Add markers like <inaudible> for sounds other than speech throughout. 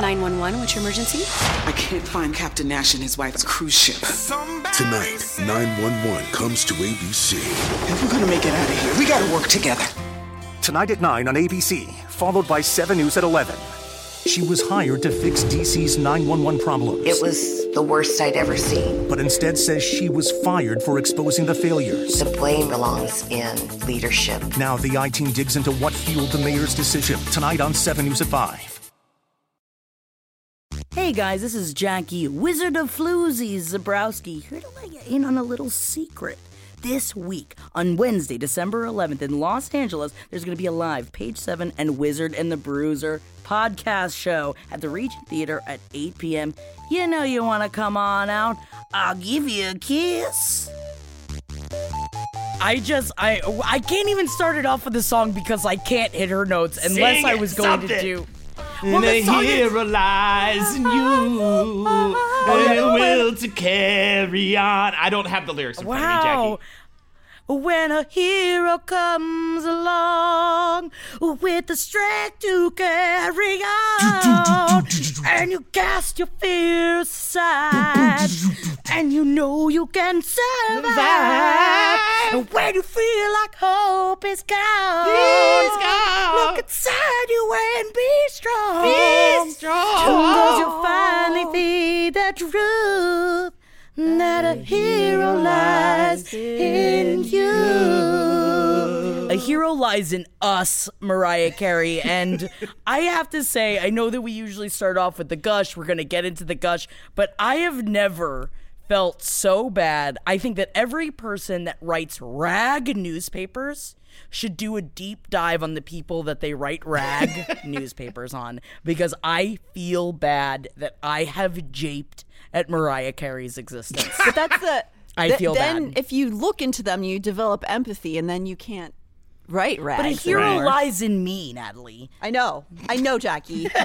911, what's your emergency? I can't find Captain Nash and his wife's cruise ship. Tonight, 911 comes to ABC. If we're gonna make it out of here, we gotta work together. Tonight at 9 on ABC, followed by 7 News at 11. She was hired to fix DC's 911 problems. It was the worst I'd ever seen. But instead says she was fired for exposing the failures. The blame belongs in leadership. Now the I team digs into what fueled the mayor's decision. Tonight on 7 News at 5. Hey guys, this is Jackie, Wizard of Floozies Zabrowski, here to let you in on a little secret. This week, on Wednesday, December 11th, in Los Angeles, there's going to be a live Page 7 and Wizard and the Bruiser podcast show at the Regent Theater at 8 p.m. You know you want to come on out. I'll give you a kiss. I just I I can't even start it off with the song because I can't hit her notes unless Sing I was going to do. And a hero lies in you, and a <laughs> will to carry on. I don't have the lyrics in front of me, Jackie. When a hero comes along with the strength to carry on, and you cast your fears aside, and you know you can survive. And when you feel like hope is gone, Is gone. look inside you and be strong. Be strong. Cause you'll finally see the truth that a hero lies in you. A hero lies in us, Mariah Carey. And <laughs> I have to say, I know that we usually start off with the gush. We're going to get into the gush, but I have never felt so bad. I think that every person that writes rag newspapers should do a deep dive on the people that they write rag <laughs> newspapers on because I feel bad that I have japed at Mariah Carey's existence. But that's the. <laughs> I th- feel then bad. if you look into them, you develop empathy, and then you can't write rags. But a hero anymore. lies in me, Natalie. I know. I know, Jackie. <laughs>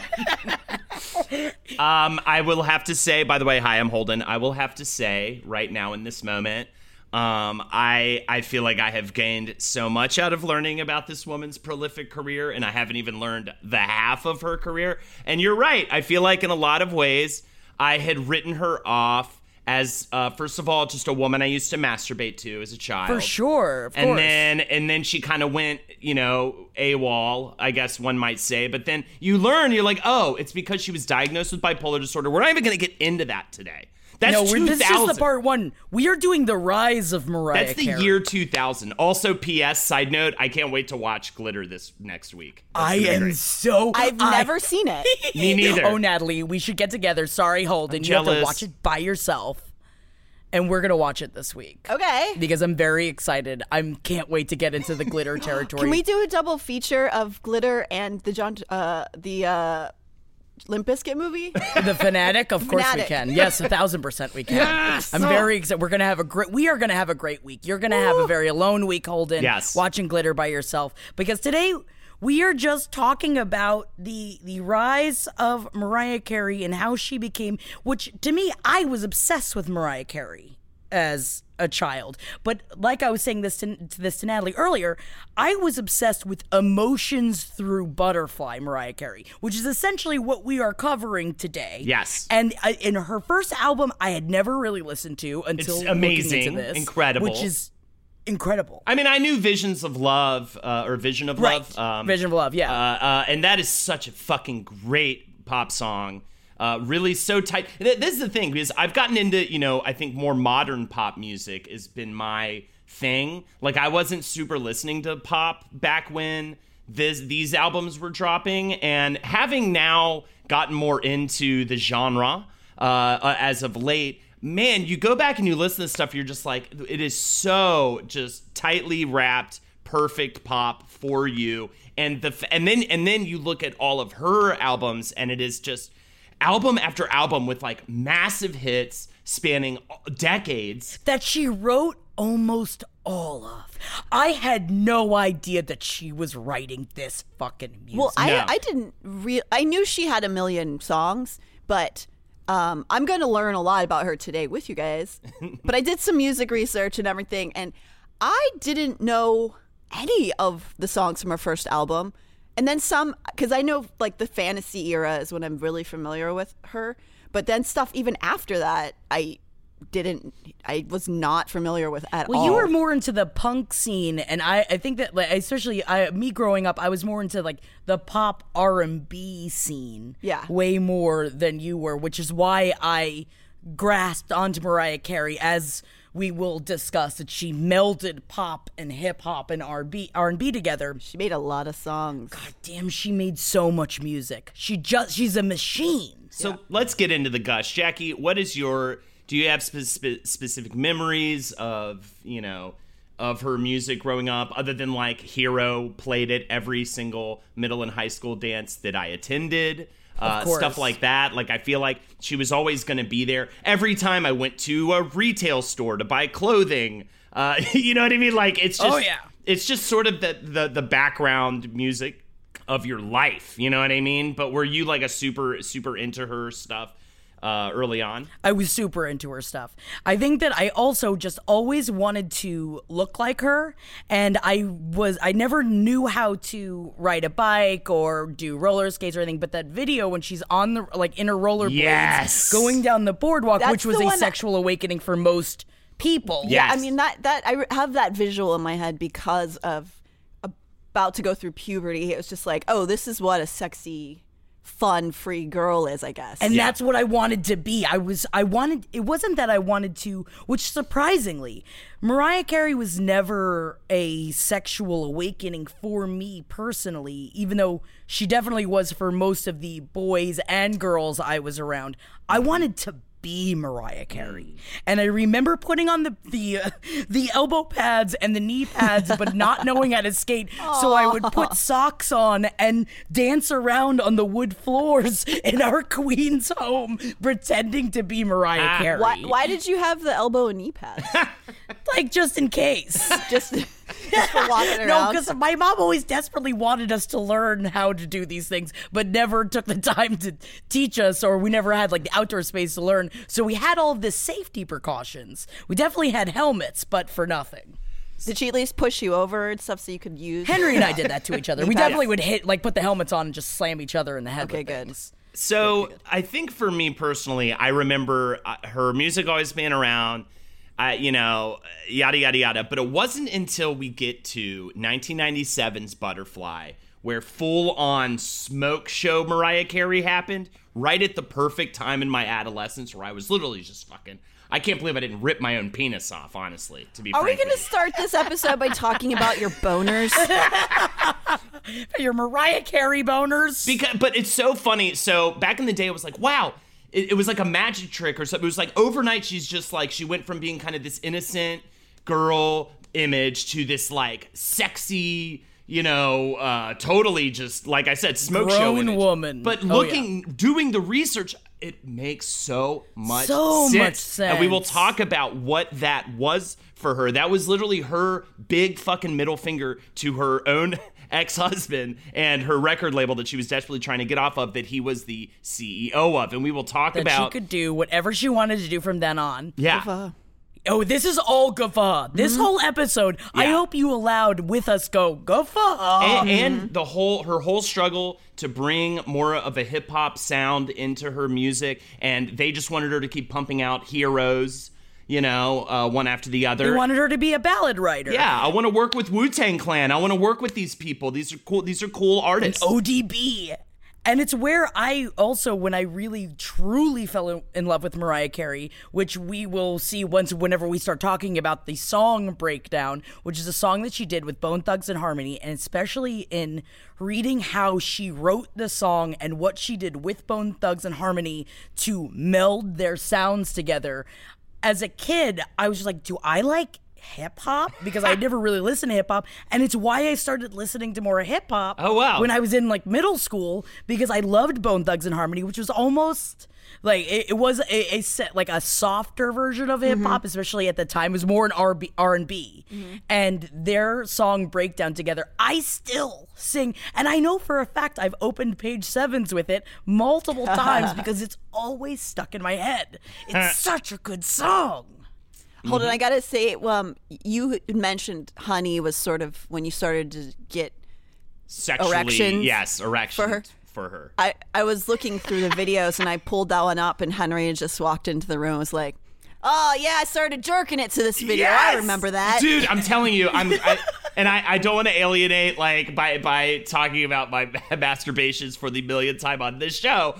Um, I will have to say, by the way, hi, I'm Holden. I will have to say right now in this moment, um, I I feel like I have gained so much out of learning about this woman's prolific career, and I haven't even learned the half of her career. And you're right. I feel like in a lot of ways, I had written her off as uh, first of all just a woman I used to masturbate to as a child. For sure, of and course. then and then she kind of went, you know, AWOL, I guess one might say. But then you learn, you're like, oh, it's because she was diagnosed with bipolar disorder. We're not even going to get into that today. That's no, we're, 2000. this is the part one. We are doing the rise of Mariah That's the Carey. year 2000. Also, P.S. Side note: I can't wait to watch Glitter this next week. That's I am great. so. I've I- never seen it. <laughs> Me neither. Oh, Natalie, we should get together. Sorry, Holden. You have to watch it by yourself, and we're gonna watch it this week Okay. because I'm very excited. I can't wait to get into the glitter <gasps> territory. Can we do a double feature of Glitter and the John, uh, the uh, Limp Bizkit movie? the fanatic? Of course we can. Yes, a thousand percent we can. Yes. I'm oh. very excited. We're gonna have a great. We are gonna have a great week. You're gonna have a very alone week, Holden. Yes. Watching glitter by yourself because today we are just talking about the the rise of Mariah Carey and how she became. Which to me, I was obsessed with Mariah Carey as a child. But like I was saying this to, to this to Natalie earlier, I was obsessed with emotions through butterfly Mariah Carey, which is essentially what we are covering today. Yes. And uh, in her first album, I had never really listened to until looking amazing, this, incredible. which is incredible. I mean, I knew Visions of Love uh, or Vision of Right. Love. Um, Vision of Love, yeah. Uh, uh, and that is such a fucking great pop song. Uh, really so tight. Th- This is the thing because I've gotten into, you know, I think more modern pop music has been my thing. Like I wasn't super listening to pop back when this these albums were dropping, and having now gotten more into the genre uh, uh, as of late, man, you go back and you listen to stuff, you're just like, it is so just tightly wrapped, perfect pop for you. And the and then and then you look at all of her albums, and it is just album after album with like massive hits spanning decades. that she wrote almost all of. I had no idea that she was writing this fucking music. Well, I, No. I didn't re- I knew she had a million songs, but um, I'm going to learn a lot about her today with you guys. <laughs> but I did some music research and everything, and I didn't know any of the songs from her first album. And then some, because I know like the fantasy era is when I'm really familiar with her. But then stuff even after that, I didn't, I was not familiar with at Well, all. Well, you were more into the punk scene, and I, I think that, like, especially I, me growing up, I was more into like the pop R and B scene, Yeah. way more than you were, which is why I grasped onto Mariah Carey as we will discuss that she melded pop and hip hop and R B R and B together. She made a lot of songs. God damn, she made so much music. She just she's a machine. So let's get into the gush, Jackie. What is your? Do you have spe- spe- specific memories of you know of her music growing up, other than like Hero played at every single middle and high school dance that I attended? Uh, stuff like that. Like I feel like she was always going to be there every time I went to a retail store to buy clothing. Uh, <laughs> you know what I mean? Like it's just Oh, yeah. it's just sort of the the the background music of your life. You know what I mean? But were you like a super super into her stuff uh, early on? I was super into her stuff. I think that I also just always wanted to look like her and I was I never knew how to ride a bike or do roller skates or anything but that video when she's on the like in her rollerblades Yes. going down the boardwalk That's which was a one that- sexual awakening for most people. Yeah. I mean that that I have that visual in my head because of about to go through puberty. It was just like, oh, this is what a sexy, fun, free girl is, I guess. And that's what I wanted to be. I was I wanted it wasn't that I wanted to, which surprisingly, Mariah Carey was never a sexual awakening for me personally, even though she definitely was for most of the boys and girls I was around. I wanted to be Mariah Carey. And I remember putting on the the uh, <laughs> the elbow pads and the knee pads but not knowing how to skate. So I would put socks on and dance around on the wood floors in our <laughs> queen's home pretending to be Mariah Carey. why, why did you have the elbow and knee pads? <laughs> Like just in case. just, just for walking <laughs> around. No, because my mom always desperately wanted us to learn how to do these things, but never took the <laughs> time to teach us, or we never had like the outdoor space to learn. So we had all of the safety precautions. We definitely had helmets, but for nothing. Did she at least push you over and stuff so you could use? Henry and I did that to <laughs> each other. We Yes. definitely would hit, like, put the helmets on and just slam each other in the head. Okay, with good. things. So I think for me personally, I remember uh, her music always being around. Uh, you know, yada yada yada. But it wasn't until we get to 1997's Butterfly, where full on smoke show Mariah Carey happened, right at the perfect time in my adolescence, where I was literally just fucking. I can't believe I didn't rip my own penis off. Honestly, to be Are we frank with going to start this episode by talking about your boners? <laughs> Your Mariah Carey boners. Because, but it's so funny. So back in the day, it was like, wow, it, it was like a magic trick or something. It was like overnight, she's just like she went from being kind of this innocent girl image to this like sexy, you know, uh, totally just like I said, smoke show image. woman. But Oh, looking, doing the research, it makes so much So sense. much sense. And we will talk about what that was for her. That was literally her big fucking middle finger to her own ex-husband and her record label that she was desperately trying to get off of that he was the CEO of. And we will talk that about she could do whatever she wanted to do from then on. yeah. Oh, this is all guffaw. This whole episode, I Mm-hmm. Hope you allowed with us go guffaw. and, and the whole her whole struggle to bring more of a hip hop sound into her music, and they just wanted her to keep pumping out heroes, you know, uh, one after the other. they wanted her to be a ballad writer. yeah, I want to work with Wu Tang Clan. I want to work with these people. These are cool. These are cool artists. ODB. And it's where I also, when I really truly fell in- in love with Mariah Carey, which we will see once, whenever we start talking about the song breakdown, which is a song that she did with Bone Thugs-n-Harmony, and especially in reading how she wrote the song and what she did with Bone Thugs-n-Harmony to meld their sounds together. As a kid, I was just like, do I like hip hop because I never really listened to hip hop, and it's why I started listening to more hip hop. Oh, wow. When I was in like middle school because I loved Bone Thugs-n-Harmony, which was almost like it, it was a, a set like a softer version of hip hop, mm-hmm. especially at the time. It was more an R and B, mm-hmm. and their song breakdown together. I still sing, and I know for a fact I've opened page sevens with it multiple <laughs> times because it's always stuck in my head. It's <laughs> such a good song. Hold on, I gotta say, um, you mentioned honey was sort of when you started to get. Sexually, Erections yes, erection for her? For her. I I was looking through the videos and I pulled that one up, and Henry just walked into the room. and was like, "Oh yeah, I started jerking it to this video. I remember that." dude. I'm telling you, I'm, I, <laughs> and I, I don't want to alienate like by by talking about my <laughs> masturbations for the millionth time on this show,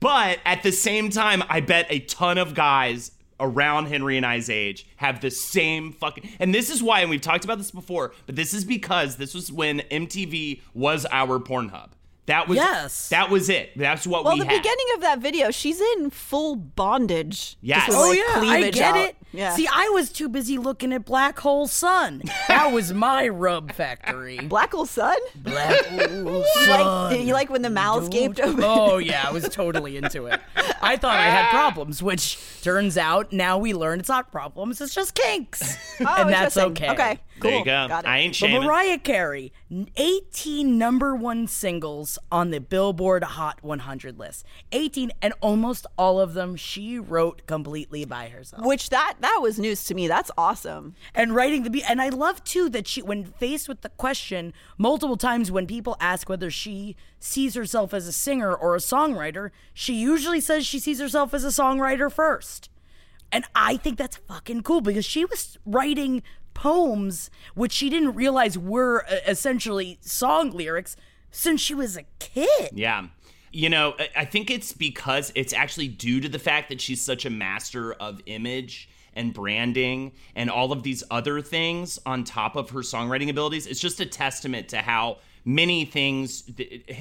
but at the same time, I bet a ton of guys around Henry and I's age have the same fucking. And this is why, and we've talked about this before, but this is because this was when MTV was our Pornhub. That was Yes. That was it. That's what well, we Well, the had. beginning of that video, she's in full bondage. Yes. With, Oh, like, yeah, I get out. it. Yeah. See, I was too busy looking at Black Hole Sun. That was my rub factory. <laughs> Black Hole Sun. Black Hole <laughs> Sun. like, you like when the mouths gaped open? Oh yeah, I was totally into it. I thought I had problems, which turns out now we learn it's not problems, it's just kinks, Oh, and that's okay. Okay, cool. There you go. Got it. I ain't shaming. But. Mariah Carey, 18 number one singles on the Billboard Hot 100 list. 18, and almost all of them she wrote completely by herself. Which that that was news to me. That's awesome. and writing the beat. And I love too that she, when faced with the question multiple times, when people ask whether she sees herself as a singer or a songwriter, she usually says she sees herself as a songwriter first. And I think that's fucking cool because she was writing poems which she didn't realize were essentially song lyrics since she was a kid. Yeah. You know, I think it's because it's actually due to the fact that she's such a master of image and branding and all of these other things on top of her songwriting abilities. It's just a testament to how many things,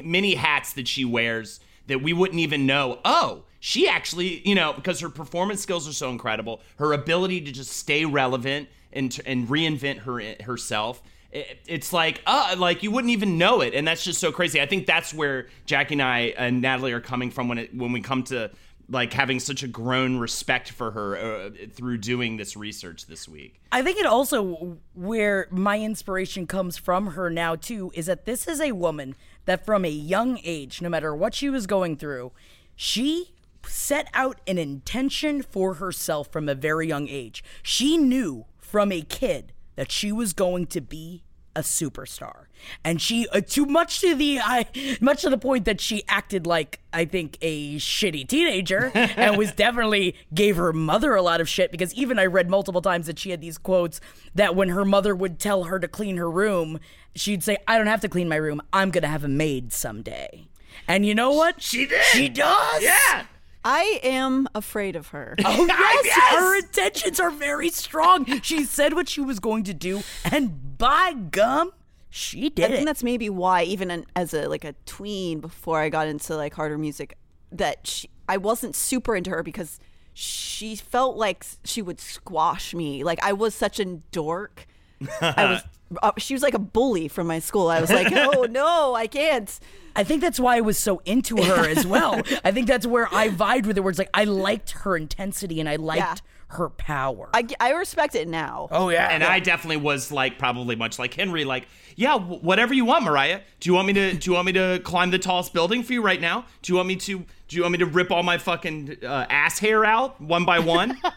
many hats that she wears that we wouldn't even know. Oh, she actually, you know, because her performance skills are so incredible, her ability to just stay relevant and and reinvent her herself it's like uh like you wouldn't even know it and that's just so crazy i think that's where jackie and i and natalie are coming from when it when we come to like having such a grown respect for her uh, through doing this research this week I think it also where my inspiration comes from her now too is that this is a woman that from a young age, no matter what she was going through, she set out an intention for herself from a very young age. She knew from a kid that she was going to be a superstar. And she uh, too much to the I <laughs> much to the point that she acted like I think a shitty teenager <laughs> and was definitely gave her mother a lot of shit because even I read multiple times that she had these quotes that when her mother would tell her to clean her room she'd say I don't have to clean my room. I'm going to have a maid someday. And you know what? She did. She does. Yeah I am afraid of her. <laughs> Oh <laughs> yes, Yes! her intentions are very strong. She said what she was going to do, and by gum, she did. I did think it. that's maybe why, even in, as a like a tween, before I got into like harder music, that she, I wasn't super into her because she felt like she would squash me. Like I was such a dork. I was. <laughs> Uh, she was like a bully from my school. I was like, oh <laughs> no, I can't. I think that's why I was so into her as well. <laughs> I think that's where I vibed with it. Where it's like I liked her intensity and I liked Yeah. Her power. I, I respect it now. oh yeah, and I definitely was like probably much like Henry, like yeah, w- whatever you want, Mariah. Do you want me to? Do you want me to climb the tallest building for you right now? Do you want me to? Do you want me to rip all my fucking uh, ass hair out one by one? <laughs>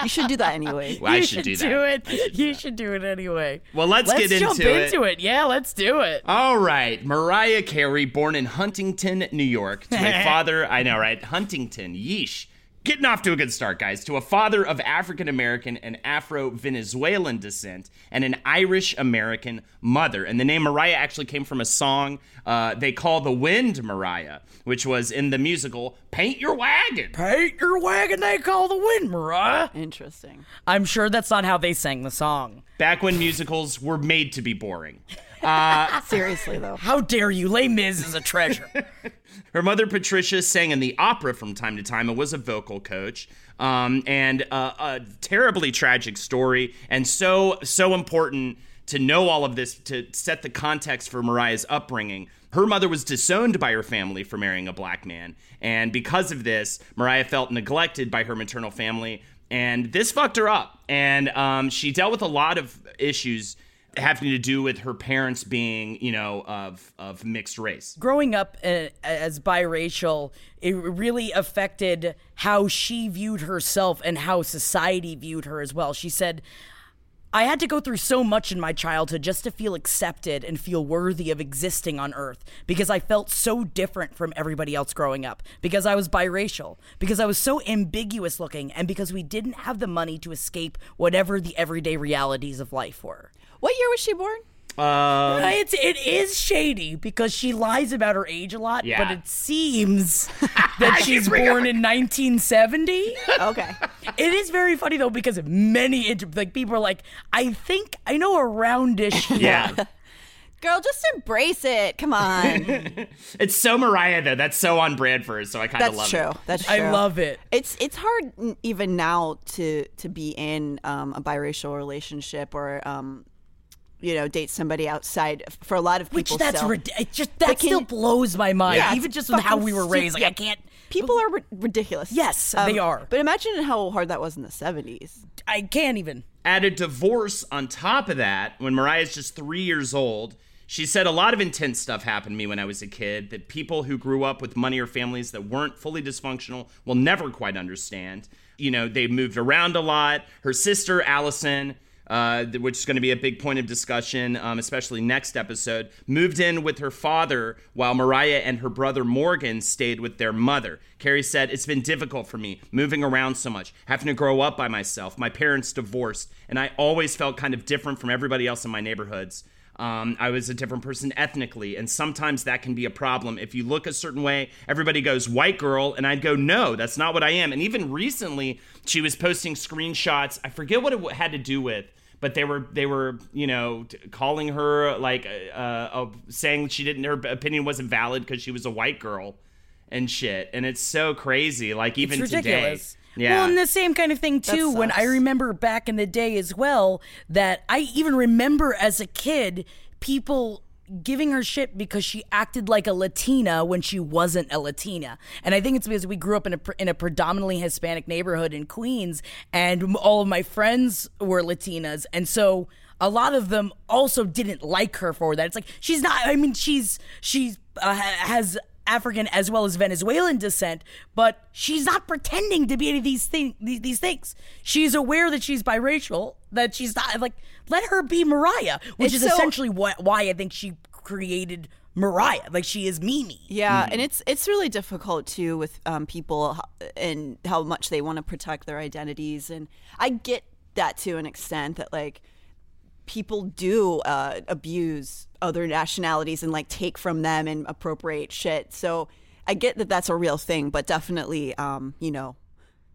You should do that anyway. Well, I you should do that. it. you should do it anyway. Well, let's get jump into it. Jump into it. Yeah, let's do it. All right, Mariah Carey, born in Huntington, New York, to a <laughs> father. I know, right? Huntington, yeesh. Getting off to a good start, guys. To a father of African American and Afro Venezuelan descent, and an Irish American mother. And the name Mariah actually came from a song uh, they call The Wind Mariah, which was in the musical Paint Your Wagon. Paint your wagon, they call the wind, Mariah. Interesting. I'm sure that's not how they sang the song. Back when musicals were made to be boring. Seriously though. How dare you? Les Mis is a treasure. <laughs> Her mother, Patricia, sang in the opera from time to time and was a vocal coach. Um, and uh, a terribly tragic story, and so so important to know all of this to set the context for Mariah's upbringing. Her mother was disowned by her family for marrying a black man, and because of this, Mariah felt neglected by her maternal family, and this fucked her up. And um, she dealt with a lot of issues having to do with her parents being, you know, of of mixed race. Growing up uh, as biracial, it really affected how she viewed herself and how society viewed her as well. She said, I had to go through so much in my childhood just to feel accepted and feel worthy of existing on earth because I felt so different from everybody else growing up, because I was biracial, because I was so ambiguous looking, and because we didn't have the money to escape whatever the everyday realities of life were. What year was she born? Um, Uh, it's it is shady because she lies about her age a lot, Yeah. but it seems <laughs> that she's born in 1970. Okay. It is very funny though because of many like people are like, I think I know a roundish. <laughs> <laughs> yeah. Girl, just embrace it. Come on. It's so Mariah though. That's so on brand for her. So I kind of That's love true. it. That's true. I love it. It's it's hard even now to to be in um, a biracial relationship or um, you know date somebody outside for a lot of Which people. that's still. rid- it just that can- still blows my mind. Yeah, Even just with how we were stu- raised, like yeah. I can't. People are ri- ridiculous. Yes, Um, they are. But imagine how hard that was in the seventies. I can't even. Add a divorce on top of that when Mariah's just three years old. She said a lot of intense stuff happened to me when I was a kid that people who grew up with money or families that weren't fully dysfunctional will never quite understand. You know, they moved around a lot. Her sister, Allison, uh, which is going to be a big point of discussion, um, especially next episode, moved in with her father while Mariah and her brother Morgan stayed with their mother. Carey said, It's been difficult for me moving around so much, having to grow up by myself. My parents divorced, and I always felt kind of different from everybody else in my neighborhoods. Um, I was a different person ethnically, and sometimes that can be a problem. If you look a certain way, everybody goes white girl, and I'd go, no, that's not what I am. And even recently, she was posting screenshots. I forget what it had to do with, but they were they were you know t- calling her like uh, uh, saying she didn't her opinion wasn't valid because she was a white girl and shit. And it's so crazy. Like even it's today, yeah. Well, and the same kind of thing too. When I remember back in the day as well, that I even remember as a kid, people giving her shit because she acted like a Latina when she wasn't a Latina. And I think it's because we grew up in a in a predominantly Hispanic neighborhood in Queens, and all of my friends were Latinas, and so a lot of them also didn't like her for that. It's like she's not. I mean, she's she's uh, has African as well as Venezuelan descent, but she's not pretending to be any of these things. These, these things. She's aware that she's biracial. That she's not like. Let her be Mariah, which It's is so- essentially what why I think she created Mariah. Like she is Mimi. Yeah, and it's it's really difficult too with um, people and how much they want to protect their identities, and I get that to an extent that like people do uh, abuse other nationalities and like take from them and appropriate shit. So I get that that's a real thing, but definitely, um, you know,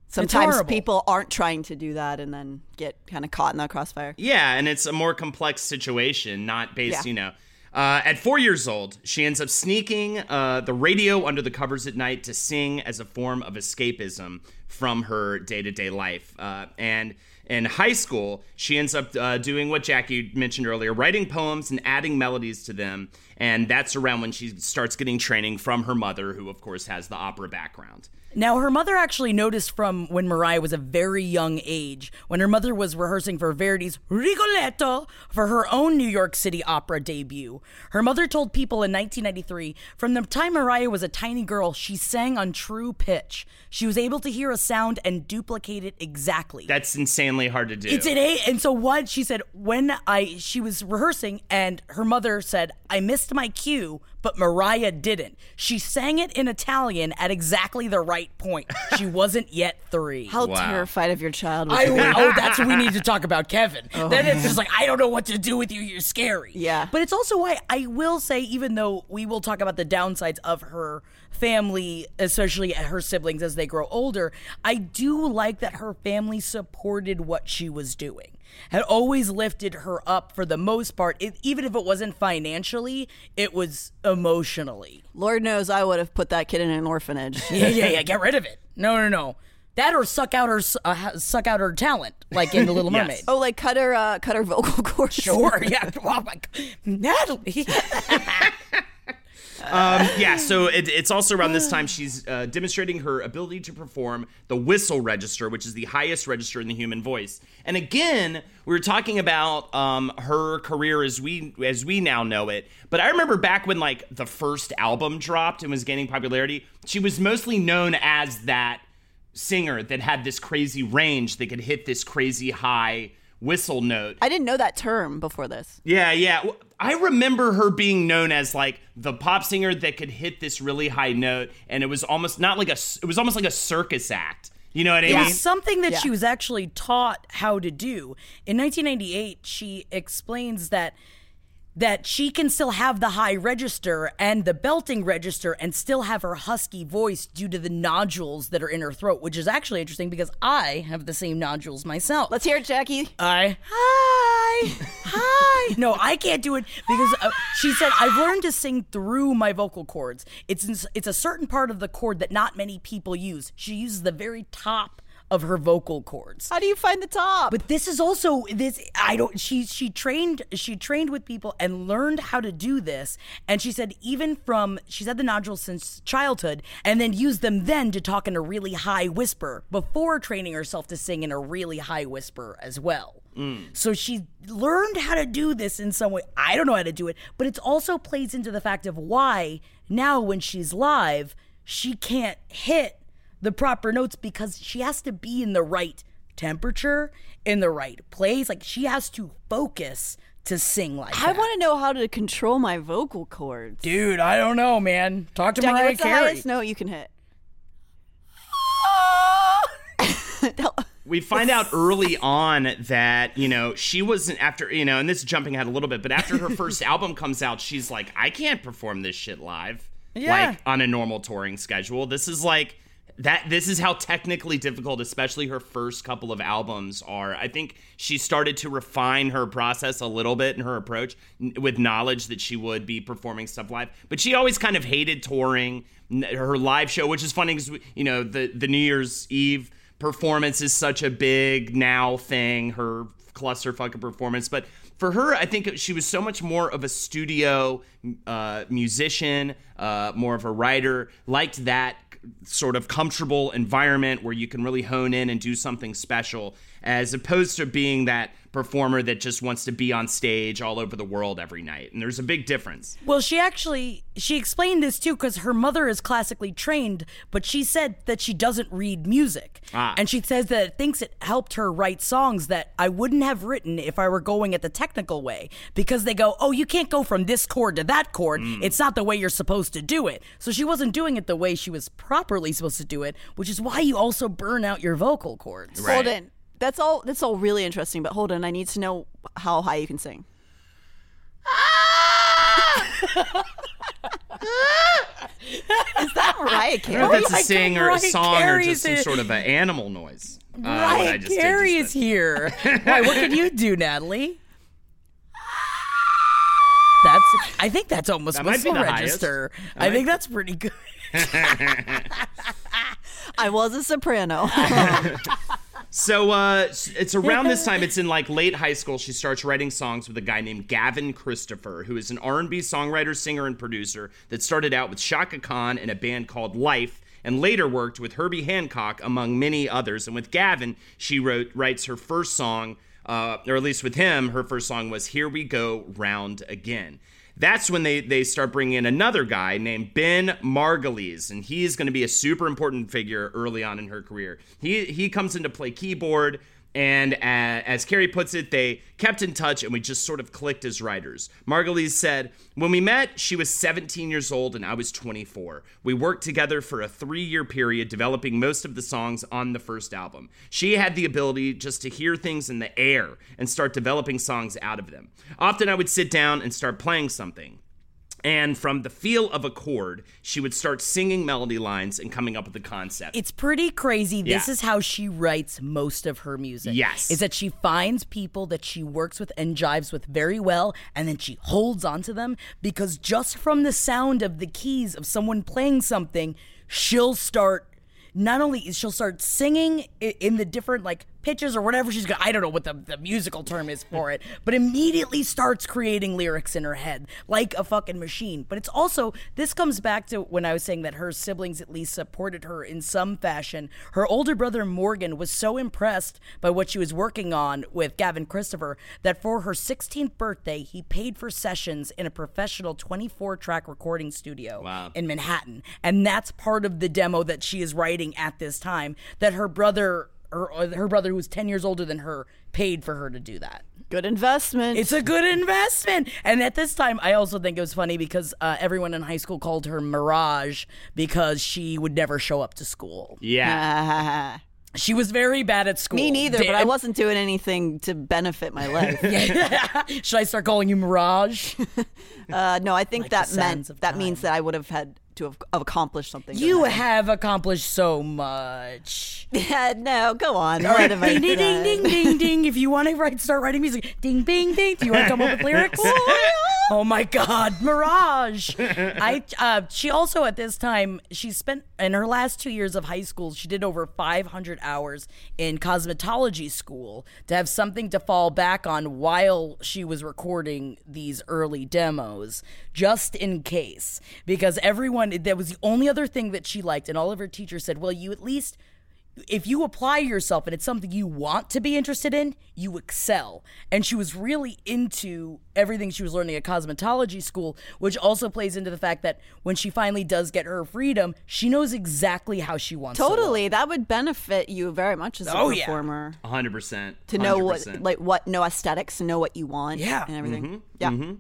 sometimes people aren't trying to do that and then get kind of caught in that crossfire. Yeah, and it's a more complex situation, not based, Yeah. you know. Uh, at four years old, she ends up sneaking uh, the radio under the covers at night to sing as a form of escapism from her day to day life. Uh, and in high school, she ends up uh, doing what Jackie mentioned earlier writing poems and adding melodies to them. And that's around when she starts getting training from her mother, who, of course, has the opera background. Now, her mother actually noticed from when Mariah was a very young age, when her mother was rehearsing for Verdi's Rigoletto for her own New York City opera debut. Her mother told people in 1993 from the time Mariah was a tiny girl, she sang on true pitch. She was able to hear a sound and duplicate it exactly. That's insanely hard to do. It's an A. And so what she said when I she was rehearsing and her mother said, I missed my cue, but Mariah didn't. She sang it in Italian at exactly the right point. She <laughs> wasn't yet three. How terrified of your child was I, you? oh, that's what we need to talk about, Kevin. Oh. Then it's just like, I don't know what to do with you. You're scary. Yeah. But it's also why I will say, even though we will talk about the downsides of her family, especially her siblings as they grow older, I do like that her family supported what she was doing. Had always lifted her up for the most part, it, even if it wasn't financially, it was emotionally. Lord knows I would have put that kid in an orphanage. <laughs> Yeah, yeah, yeah. Get rid of it. No, no, no. That or suck out her, uh, suck out her talent, like in The Little <laughs> Yes. Mermaid. Oh, like cut her, uh, cut her vocal <laughs> cords. Sure, yeah. Oh my God. Natalie. Um, yeah, so it, it's also around this time she's uh, demonstrating her ability to perform the whistle register, which is the highest register in the human voice. And again, we were talking about um, her career as we as we now know it. But I remember back when like the first album dropped and was gaining popularity, she was mostly known as that singer that had this crazy range that could hit this crazy high whistle note. I didn't know that term before this. Yeah, yeah. I remember her being known as like the pop singer that could hit this really high note, and it was almost not like a. s- It was almost like a circus act. You know what I mean? It's something that Yeah. she was actually taught how to do. In 1998, she explains that that she can still have the high register and the belting register and still have her husky voice due to the nodules that are in her throat, which is actually interesting because I have the same nodules myself. Let's hear it, Jackie. I hi hi. <laughs> No, I can't do it because uh, she said I've learned to sing through my vocal cords. It's in, it's a certain part of the cord that not many people use. She uses the very top of her vocal cords. How do you find the top? But this is also this I don't she she trained she trained with people and learned how to do this and she said even from she's had the nodules since childhood and then used them then to talk in a really high whisper before training herself to sing in a really high whisper as well. Mm. So she learned how to do this in some way. I don't know how to do it, but it also plays into the fact of why now when she's live, she can't hit the proper notes because she has to be in the right temperature, in the right place. Like she has to focus to sing like I that. want to know how to control my vocal cords. Dude, I don't know, man. Talk to Jackie, Mariah what's the Carey. highest note you can hit? <laughs> we find out early on that you know she wasn't after you know and this is jumping ahead a little bit but after her first <laughs> album comes out she's like i can't perform this shit live Yeah. like on a normal touring schedule this is like that this is how technically difficult especially her first couple of albums are i think she started to refine her process a little bit in her approach with knowledge that she would be performing stuff live but she always kind of hated touring her live show which is funny because you know the the new year's eve performance is such a big now thing, her clusterfuck performance. But for her, I think she was so much more of a studio uh, musician, uh, more of a writer, liked that sort of comfortable environment where you can really hone in and do something special, as opposed to being that performer that just wants to be on stage all over the world every night. And there's a big difference. Well, she actually she explained this too because her mother is classically trained, but she said that she doesn't read music, Ah. and she says that it thinks it helped her write songs that I wouldn't have written if I were going at the technical way because they go, oh, you can't go from this chord to that chord. It's not the way you're supposed to do it. So she wasn't doing it the way she was properly supposed to do it, which is why you also burn out your vocal cords. Right. Holden, that's all. That's all really interesting. But hold on, I need to know how high you can sing. <laughs> Is that Mariah I don't Carey? know if that's I a think sing or a Mariah song or Carey's just some it. sort of an animal noise. Uh, what I Mariah just did Carey just is then. here. <laughs> Why? What can you do, Natalie? That's. I think that's almost That might be whistle the highest. register. I might think that's pretty good. <laughs> I was a soprano. So uh, it's around this time. <laughs> It's in like late high school. She starts writing songs with a guy named Gavin Christopher, who is an R&B songwriter, singer, and producer that started out with Chaka Khan in a band called Life, and later worked with Herbie Hancock among many others. And with Gavin, she wrote writes her first song, uh, or at least with him, her first song was "Here We Go Round Again." That's when they, they start bringing in another guy named Ben Margulies, and he is going to be a super important figure early on in her career. He he comes in to play keyboard And uh, as Carey puts it, they kept in touch and we just sort of clicked as writers. Margulies said, When we met, she was 17 years old and I was 24. We worked together for a three year period, developing most of the songs on the first album. She had the ability just to hear things in the air and start developing songs out of them. Often I would sit down and start playing something. And from the feel of a chord, she would start singing melody lines and coming up with the concept. It's pretty crazy. This Yeah. is how she writes most of her music. Yes. Is that she finds people that she works with and jives with very well, and then she holds onto them because just from the sound of the keys of someone playing something, she'll start. Not only she'll start singing in the different like pitches or whatever she's got. I don't know what the, the musical term is for it, but immediately starts creating lyrics in her head like a fucking machine. But it's also, this comes back to when I was saying that her siblings at least supported her in some fashion. Her older brother Morgan was so impressed by what she was working on with Gavin Christopher that for her 16th birthday, he paid for sessions in a professional 24 track recording studio Wow. in Manhattan. And that's part of the demo that she is writing at this time that her brother her, her brother who was 10 years older than her paid for her to do that. Good investment. It's a good investment. And at this time, I also think it was funny because uh, everyone in high school called her Mirage because she would never show up to school. yeah. <laughs> She was very bad at school. Me neither, but I wasn't doing anything to benefit my life. <laughs> Should I start calling you Mirage? <laughs> Uh, no, I think Like the that sands meant of that means that I would have had to have, have accomplished something. you have accomplished so much. <laughs> Yeah, no, go on. All right, ding, ding, ding, ding, ding, ding. If you want to write, start writing music. Ding, ding, ding. Do you want to come up with <laughs> lyrics? Oh my God, Mirage! <laughs> I uh, she also at this time she spent in her last two years of high school she did over 500 hours in cosmetology school to have something to fall back on while she was recording these early demos, just in case. Because everyone that was the only other thing that she liked, and all of her teachers said, "Well, you at least." If you apply yourself and it's something you want to be interested in, you excel. And she was really into everything she was learning at cosmetology school, which also plays into the fact that when she finally does get her freedom, she knows exactly how she wants to look. Totally, that would benefit you very much as a Oh, yeah. performer 100%. to know what 100%. like what know aesthetics, know what you want, Yeah. and everything. Mm-hmm. Yeah,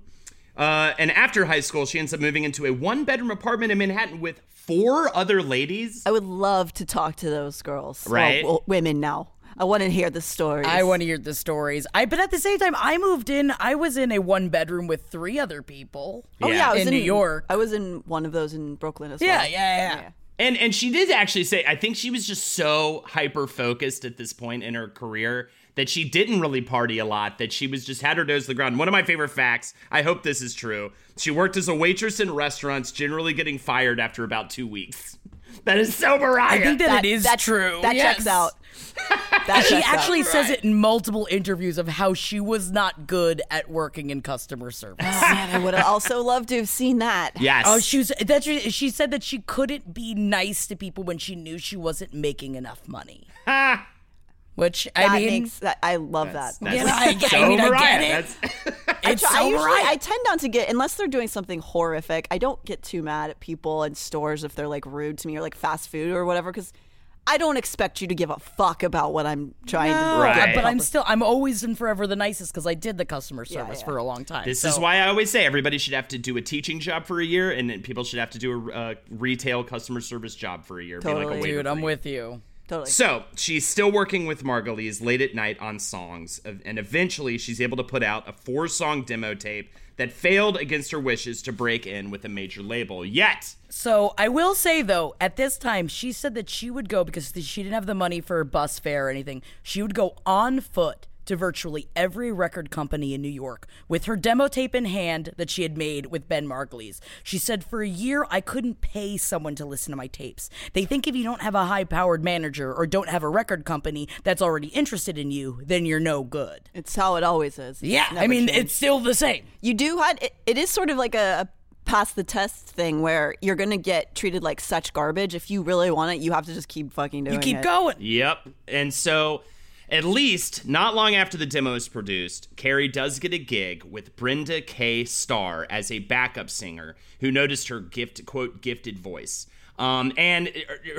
Uh, and after high school, she ends up moving into a one bedroom apartment in Manhattan with four other ladies. I would love to talk to those girls, Right. well, women now. I want to hear the stories. I want to hear the stories. I but at the same time, I moved in. I was in a one bedroom with three other people. Oh yeah, I was in in, New York. I was in one of those in Brooklyn as well. Yeah, well. yeah, yeah. And and she did actually say I think she was just so hyper focused at this point in her career that she didn't really party a lot, that she was just had her nose to the ground. One of my favorite facts, I hope this is true. She worked as a waitress in restaurants, generally getting fired after about two weeks. <laughs> That is so Mariah. I think that, That- it is that- true. That yes. checks out. <laughs> That She checks out. actually says it in multiple interviews of how she was not good at working in customer service. Oh, man, I would have also loved to have seen that. <laughs> yes. Oh, she was. That she said that she couldn't be nice to people when she knew she wasn't making enough money. Which I mean, makes that. I love that. That's Yeah, I get- so I mean, I get Mariah. it. That's <laughs> it's I so usually right. I tend not to get unless they're doing something horrific. I don't get too mad at people in stores if they're like rude to me or like fast food or whatever because I don't expect you to give a fuck about what I'm trying to do. Right. But I'm still, I'm always and forever the nicest because I did the customer service yeah. for a long time. This So- is why I always say everybody should have to do a teaching job for a year, and then people should have to do a uh, retail customer service job for a year. Be like a Totally. dude, I'm with you. Totally. So she's still working with Margulies late at night on songs, and eventually she's able to put out a four-song demo tape that failed against her wishes to break in with a major label. Yet, So I will say though, at this time, she said that she would go because she didn't have the money for bus fare or anything. She would go on foot to virtually every record company in New York with her demo tape in hand that she had made with Ben Margulies. She said, For a year, I couldn't pay someone to listen to my tapes. They think if you don't have a high powered manager or don't have a record company that's already interested in you, then you're no good. It's how it always is. It's Yeah, I mean, changed. it's still the same. you do had it, it is sort of like a, a pass the test thing where you're gonna get treated like such garbage. If you really want it, you have to just keep fucking doing it. You keep it. going. yep. And so, at least not long after the demo is produced, Carey does get a gig with Brenda K. Starr as a backup singer who noticed her gift quote gifted voice. Um, and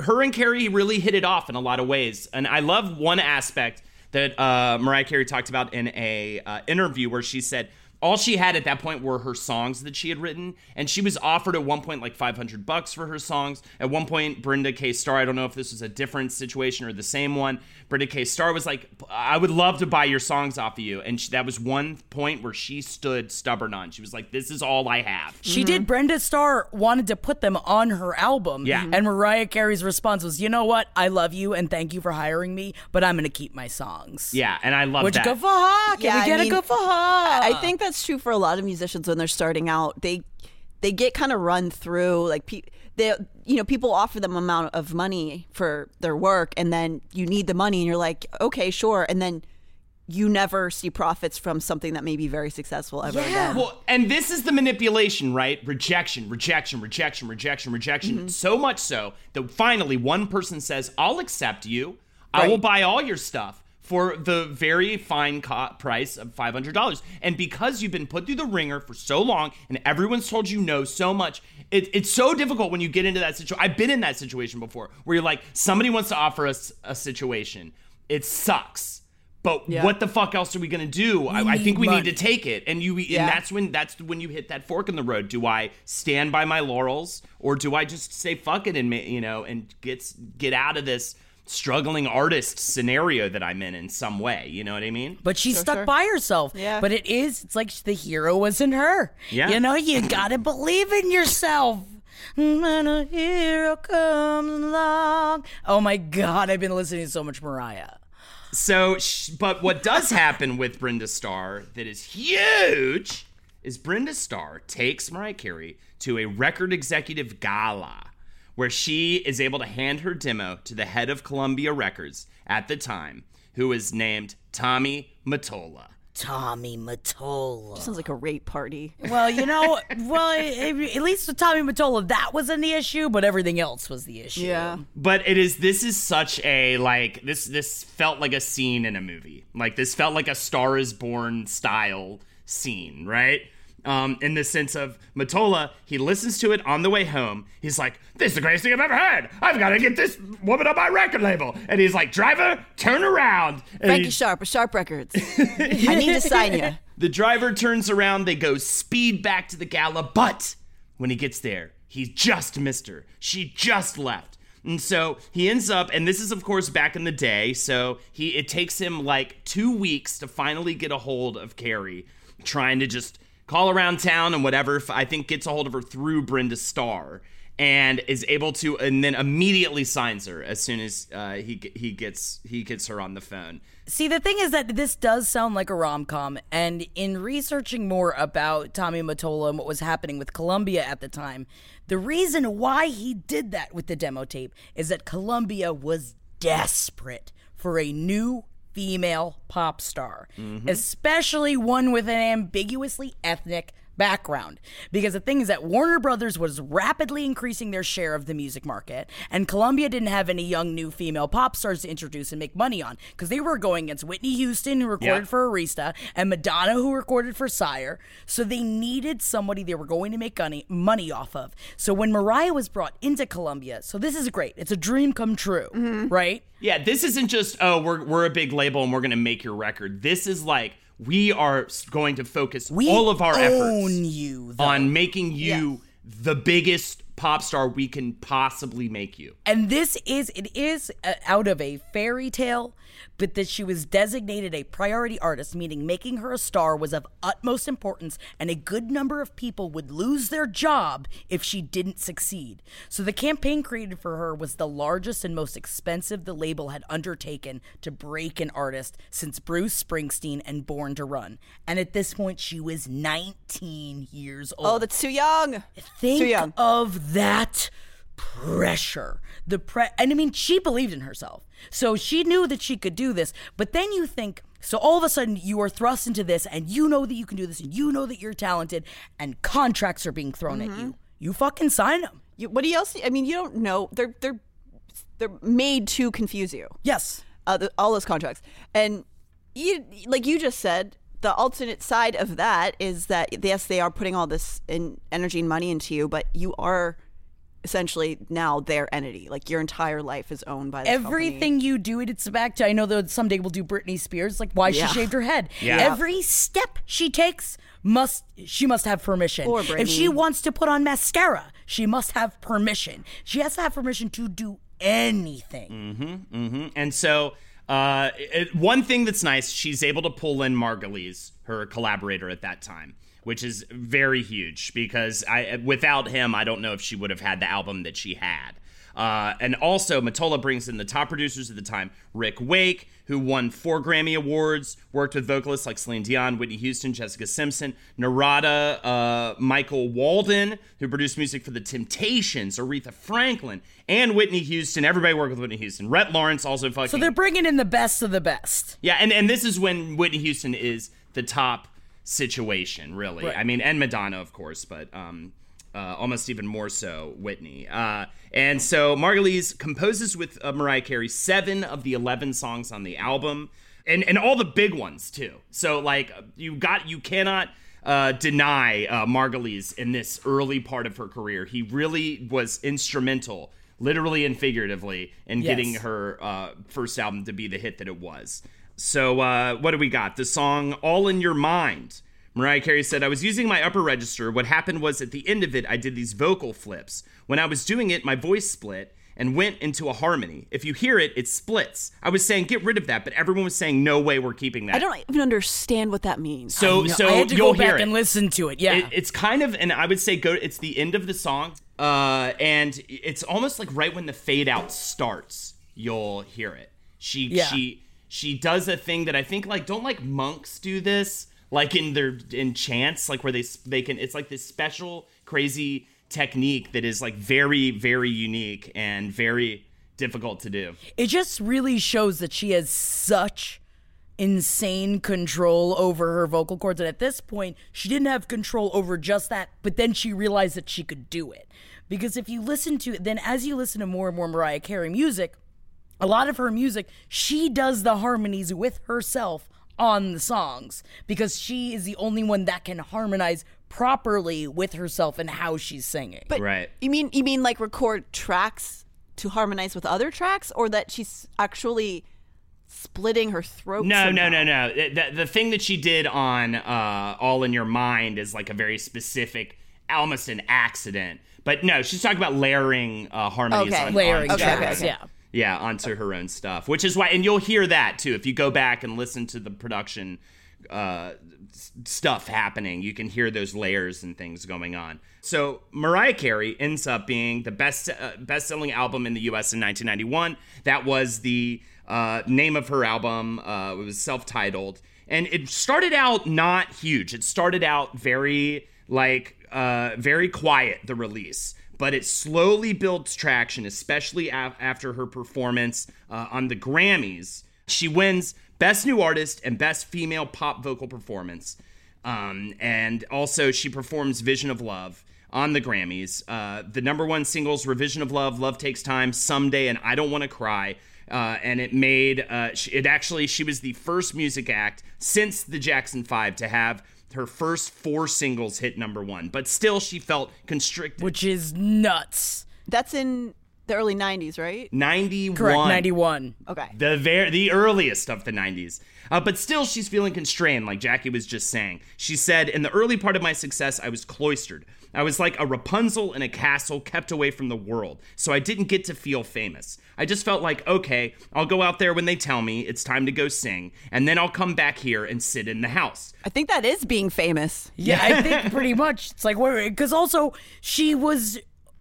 her and Carey really hit it off in a lot of ways. And I love one aspect that uh, Mariah Carey talked about in a uh, interview where she said all she had at that point were her songs that she had written and she was offered at one point like 500 bucks for her songs at one point brenda k starr i don't know if this was a different situation or the same one brenda k starr was like i would love to buy your songs off of you and she, that was one point where she stood stubborn on she was like this is all i have She did. Mm-hmm. Brenda Starr wanted to put them on her album. Yeah. And Mariah Carey's response was, you know what? I love you and thank you for hiring me, but I'm going to keep my songs. yeah and i love Which that good for her. Can Yeah, we I get mean, a good for her? I think that's true for a lot of musicians when they're starting out. They they get kind of run through like pe- they you know people offer them amount of money for their work and then you need the money and you're like okay sure and then you never see profits from something that may be very successful ever again. Well, and this is the manipulation, right? Rejection, rejection, rejection, rejection, rejection. Mm-hmm. So much so that finally one person says, I'll accept you. I will buy all your stuff for the very fine co- price of $500. And because you've been put through the ringer for so long and everyone's told you no so much, it, it's so difficult when you get into that situation. I've been in that situation before where you're like, somebody wants to offer us a situation. It sucks. But Yeah. what the fuck else are we gonna do? I, I think we money. need to take it, and you. Yeah. And that's when that's when you hit that fork in the road. Do I stand by my laurels, or do I just say fuck it and you know and get get out of this struggling artist scenario that I'm in in some way? You know what I mean? But she stuck sure. by herself. Yeah. But it is, it's like the hero wasn't her. Yeah. You know, you gotta believe in yourself. When a hero comes along. Oh my God, I've been listening to so much Mariah. So, but what does <laughs> happen with Brenda Starr that is huge is Brenda Starr takes Mariah Carey to a record executive gala where she is able to hand her demo to the head of Columbia Records at the time, who is named Tommy Mottola. Tommy Mottola. Sounds like a rape party. Well, you know, <laughs> well, at at least with Tommy Mottola, that wasn't the issue, but everything else was the issue. Yeah. But it is this is such a like this this felt like a scene in a movie. Like this felt like a Star is Born style scene, right? Um, in the sense of Mottola, he listens to it on the way home. He's like, "This is the greatest thing I've ever heard. I've got to get this woman on my record label." And he's like, "Driver, turn around." And Frankie he- Sharp, of Sharp Records. <laughs> I need to sign you. <laughs> the driver turns around, they go speed back to the gala, but when he gets there, he just missed her. She just left. And so he ends up, and this is of course back in the day, so he it takes him like two weeks to finally get a hold of Carey, trying to just call around town and whatever. I think gets a hold of her through Brenda Starr and is able to, and then immediately signs her as soon as uh, he he gets he gets her on the phone. See, the thing is that this does sound like a rom com, and in researching more about Tommy Mottola and what was happening with Columbia at the time, the reason why he did that with the demo tape is that Columbia was desperate for a new female pop star, mm-hmm. especially one with an ambiguously ethnic background. Because the thing is that Warner Brothers was rapidly increasing their share of the music market, and Columbia didn't have any young new female pop stars to introduce and make money on because they were going against Whitney Houston, who recorded Yeah. for Arista, and Madonna, who recorded for Sire. So they needed somebody they were going to make money, money off of. So when Mariah was brought into Columbia, so this is great. It's a dream come true, mm-hmm. right? Yeah, this isn't just oh we're we're a big label and we're gonna make your record. This is like we are going to focus We all of our efforts you, on making you the biggest pop star we can possibly make you. And this is it is uh, out of a fairy tale, but that she was designated a priority artist, meaning making her a star was of utmost importance, and a good number of people would lose their job if she didn't succeed. So the campaign created for her was the largest and most expensive the label had undertaken to break an artist since Bruce Springsteen and Born to Run. And at this point, she was 19 years oh, old. Oh, that's too young. Think too young. of that pressure. The pre and I mean she believed in herself. So she knew that she could do this. But then you think so all of a sudden you are thrust into this and you know that you can do this and you know that you're talented and contracts are being thrown at you. You fucking sign them. You, what do you else? I mean, you don't know. They're they're they're made to confuse you. Yes. uh, the, all those contracts. And you, like you just said, the alternate side of that is that yes, they are putting all this in energy and money into you, but you are essentially now their entity. Like your entire life is owned by this company. Everything you do, it, it's back to. I know that someday we'll do Britney Spears, like why Yeah. she shaved her head. Yeah. Every step she takes must she must have permission. Or if she wants to put on mascara, she must have permission. She has to have permission to do anything. Mm-hmm. And so, uh, it, one thing that's nice, she's able to pull in Margulies, her collaborator at that time, which is very huge because I, without him, I don't know if she would have had the album that she had. Uh, and also, Mottola brings in the top producers of the time Rick Wake, who won four Grammy Awards, worked with vocalists like Celine Dion, Whitney Houston, Jessica Simpson, Narada, uh, Michael Walden, who produced music for The Temptations, Aretha Franklin, and Whitney Houston. Everybody worked with Whitney Houston. Rhett Lawrence also fucking. So they're bringing in the best of the best. Yeah, and, and this is when Whitney Houston is the top situation, really. Right. I mean, and Madonna, of course, but um, uh, almost even more so Whitney. Uh, and so Margulies composes with uh, Mariah Carey seven of the 11 songs on the album, and, and all the big ones, too. So, like, you got, you cannot. Uh, deny uh, Margulies in this early part of her career. He really was instrumental, literally and figuratively, in Yes. getting her uh, first album to be the hit that it was. So, uh, what do we got? The song All in Your Mind. Mariah Carey said, I was using my upper register. What happened was at the end of it, I did these vocal flips. When I was doing it, my voice split and went into a harmony. If you hear it, it splits. I was saying, get rid of that, but everyone was saying, no way, we're keeping that. I don't even understand what that means. So, No, so I had to you'll go back hear it. and listen to it. Yeah. It- it's kind of, and I would say go. It's the end of the song, uh, and it's almost like right when the fade out starts, you'll hear it. She Yeah. she she does a thing that I think like don't like monks do this like in their in chants like where they they can. It's like this special crazy technique that is like very very unique and very difficult to do. it just really shows that she has such insane control over her vocal cords and at this point she didn't have control over just that but then she realized that she could do it because if you listen to then as you listen to more and more mariah carey music a lot of her music she does the harmonies with herself on the songs because she is the only one that can harmonize properly with herself and how she's singing But Right. You mean you mean like record tracks to harmonize with other tracks, or that she's actually splitting her throat? No, somehow? no, no, no. The, the thing that she did on uh, All in Your Mind is like a very specific, almost an accident. But no, she's talking about layering uh, harmonies Okay. on layering onto Okay, her tracks yeah Yeah, onto her own stuff, which is why, and you'll hear that too if you go back and listen to the production uh, stuff happening. You can hear those layers and things going on. So Mariah Carey ends up being the best uh, best-selling album in the U.S. in 1991. That was the uh, name of her album. Uh, it was self-titled, and it started out not huge. It started out very like uh, very quiet. The release but it slowly builds traction, especially af- after her performance uh, on the Grammys. She wins Best New Artist and Best Female Pop Vocal Performance. Um, and also, she performs Vision of Love on the Grammys. Uh, the number one singles Revision of Love, Love Takes Time, Someday, and I Don't Want to Cry. Uh, and it made uh, it actually, she was the first music act since the Jackson Five to have her first four singles hit number one, but still she felt constricted. which is nuts That's in the early '90s, right? 91. correct 91 Okay. The ver- the earliest of the 90s. Uh, but still, she's feeling constrained, like Jackie was just saying. She said, In the early part of my success, I was cloistered. I was like a Rapunzel in a castle kept away from the world, so I didn't get to feel famous. I just felt like, okay, I'll go out there when they tell me it's time to go sing, and then I'll come back here and sit in the house. I think that is being famous. Yeah, I think pretty much. It's like where because also she was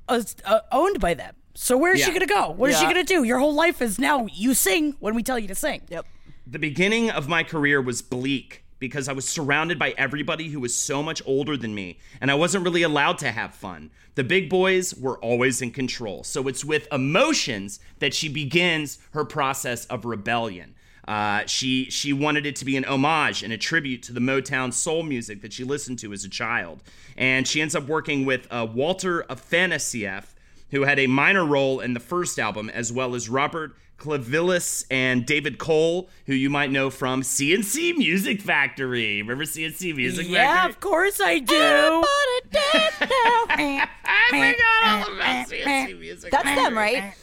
uh, uh, owned by them. So where is she gonna go? What is she gonna do? Your whole life is now you sing when we tell you to sing. Yep. The beginning of my career was bleak because I was surrounded by everybody who was so much older than me, and I wasn't really allowed to have fun. The big boys were always in control. So it's with emotions that she begins her process of rebellion. Uh, she she wanted it to be an homage and a tribute to the Motown soul music that she listened to as a child, and she ends up working with uh, Walter Afanasieff, who had a minor role in the first album, as well as Robert Clivillés and David Cole, who you might know from CNC Music Factory. Remember CNC Music Yeah, Factory? Yeah, of course I do. <laughs> <laughs> I forgot all about CNC music. That's them, right?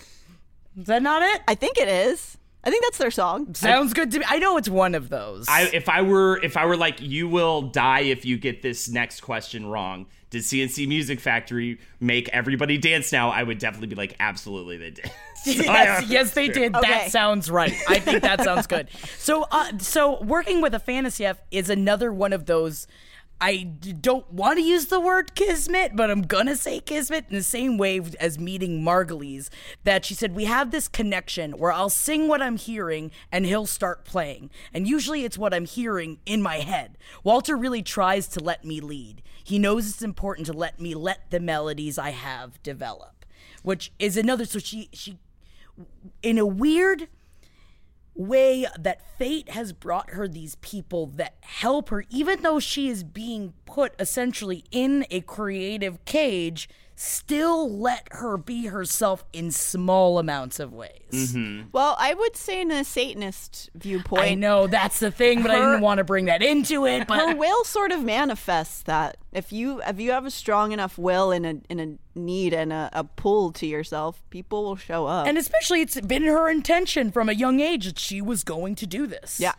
Is that not it? I think it is. I think that's their song. Sounds good to me. I know it's one of those. I, if I were if I were like you will die if you get this next question wrong. Did CNC Music Factory make everybody dance now? I would definitely be like, absolutely they did. <laughs> So yes, yes, they did. Okay. That sounds right. I think that sounds good. <laughs> So, uh, so working with Afanasieff is another one of those. I don't want to use the word kismet, but I'm gonna say kismet in the same way as meeting Margulies. That she said we have this connection where I'll sing what I'm hearing and he'll start playing, and usually it's what I'm hearing in my head. Walter really tries to let me lead. He knows it's important to let me let the melodies I have develop, which is another. So she she in a weird way that fate has brought her these people that help her even though she is being put essentially in a creative cage still let her be herself in small amounts of ways mm-hmm. Well, I would say in a Satanist viewpoint, i know that's the thing but i didn't want to bring that into it but her will sort of manifests that. If you if you have a strong enough will and a in a need and a, a pull to yourself, people will show up. and especially it's been her intention from a young age that she was going to do this yeah.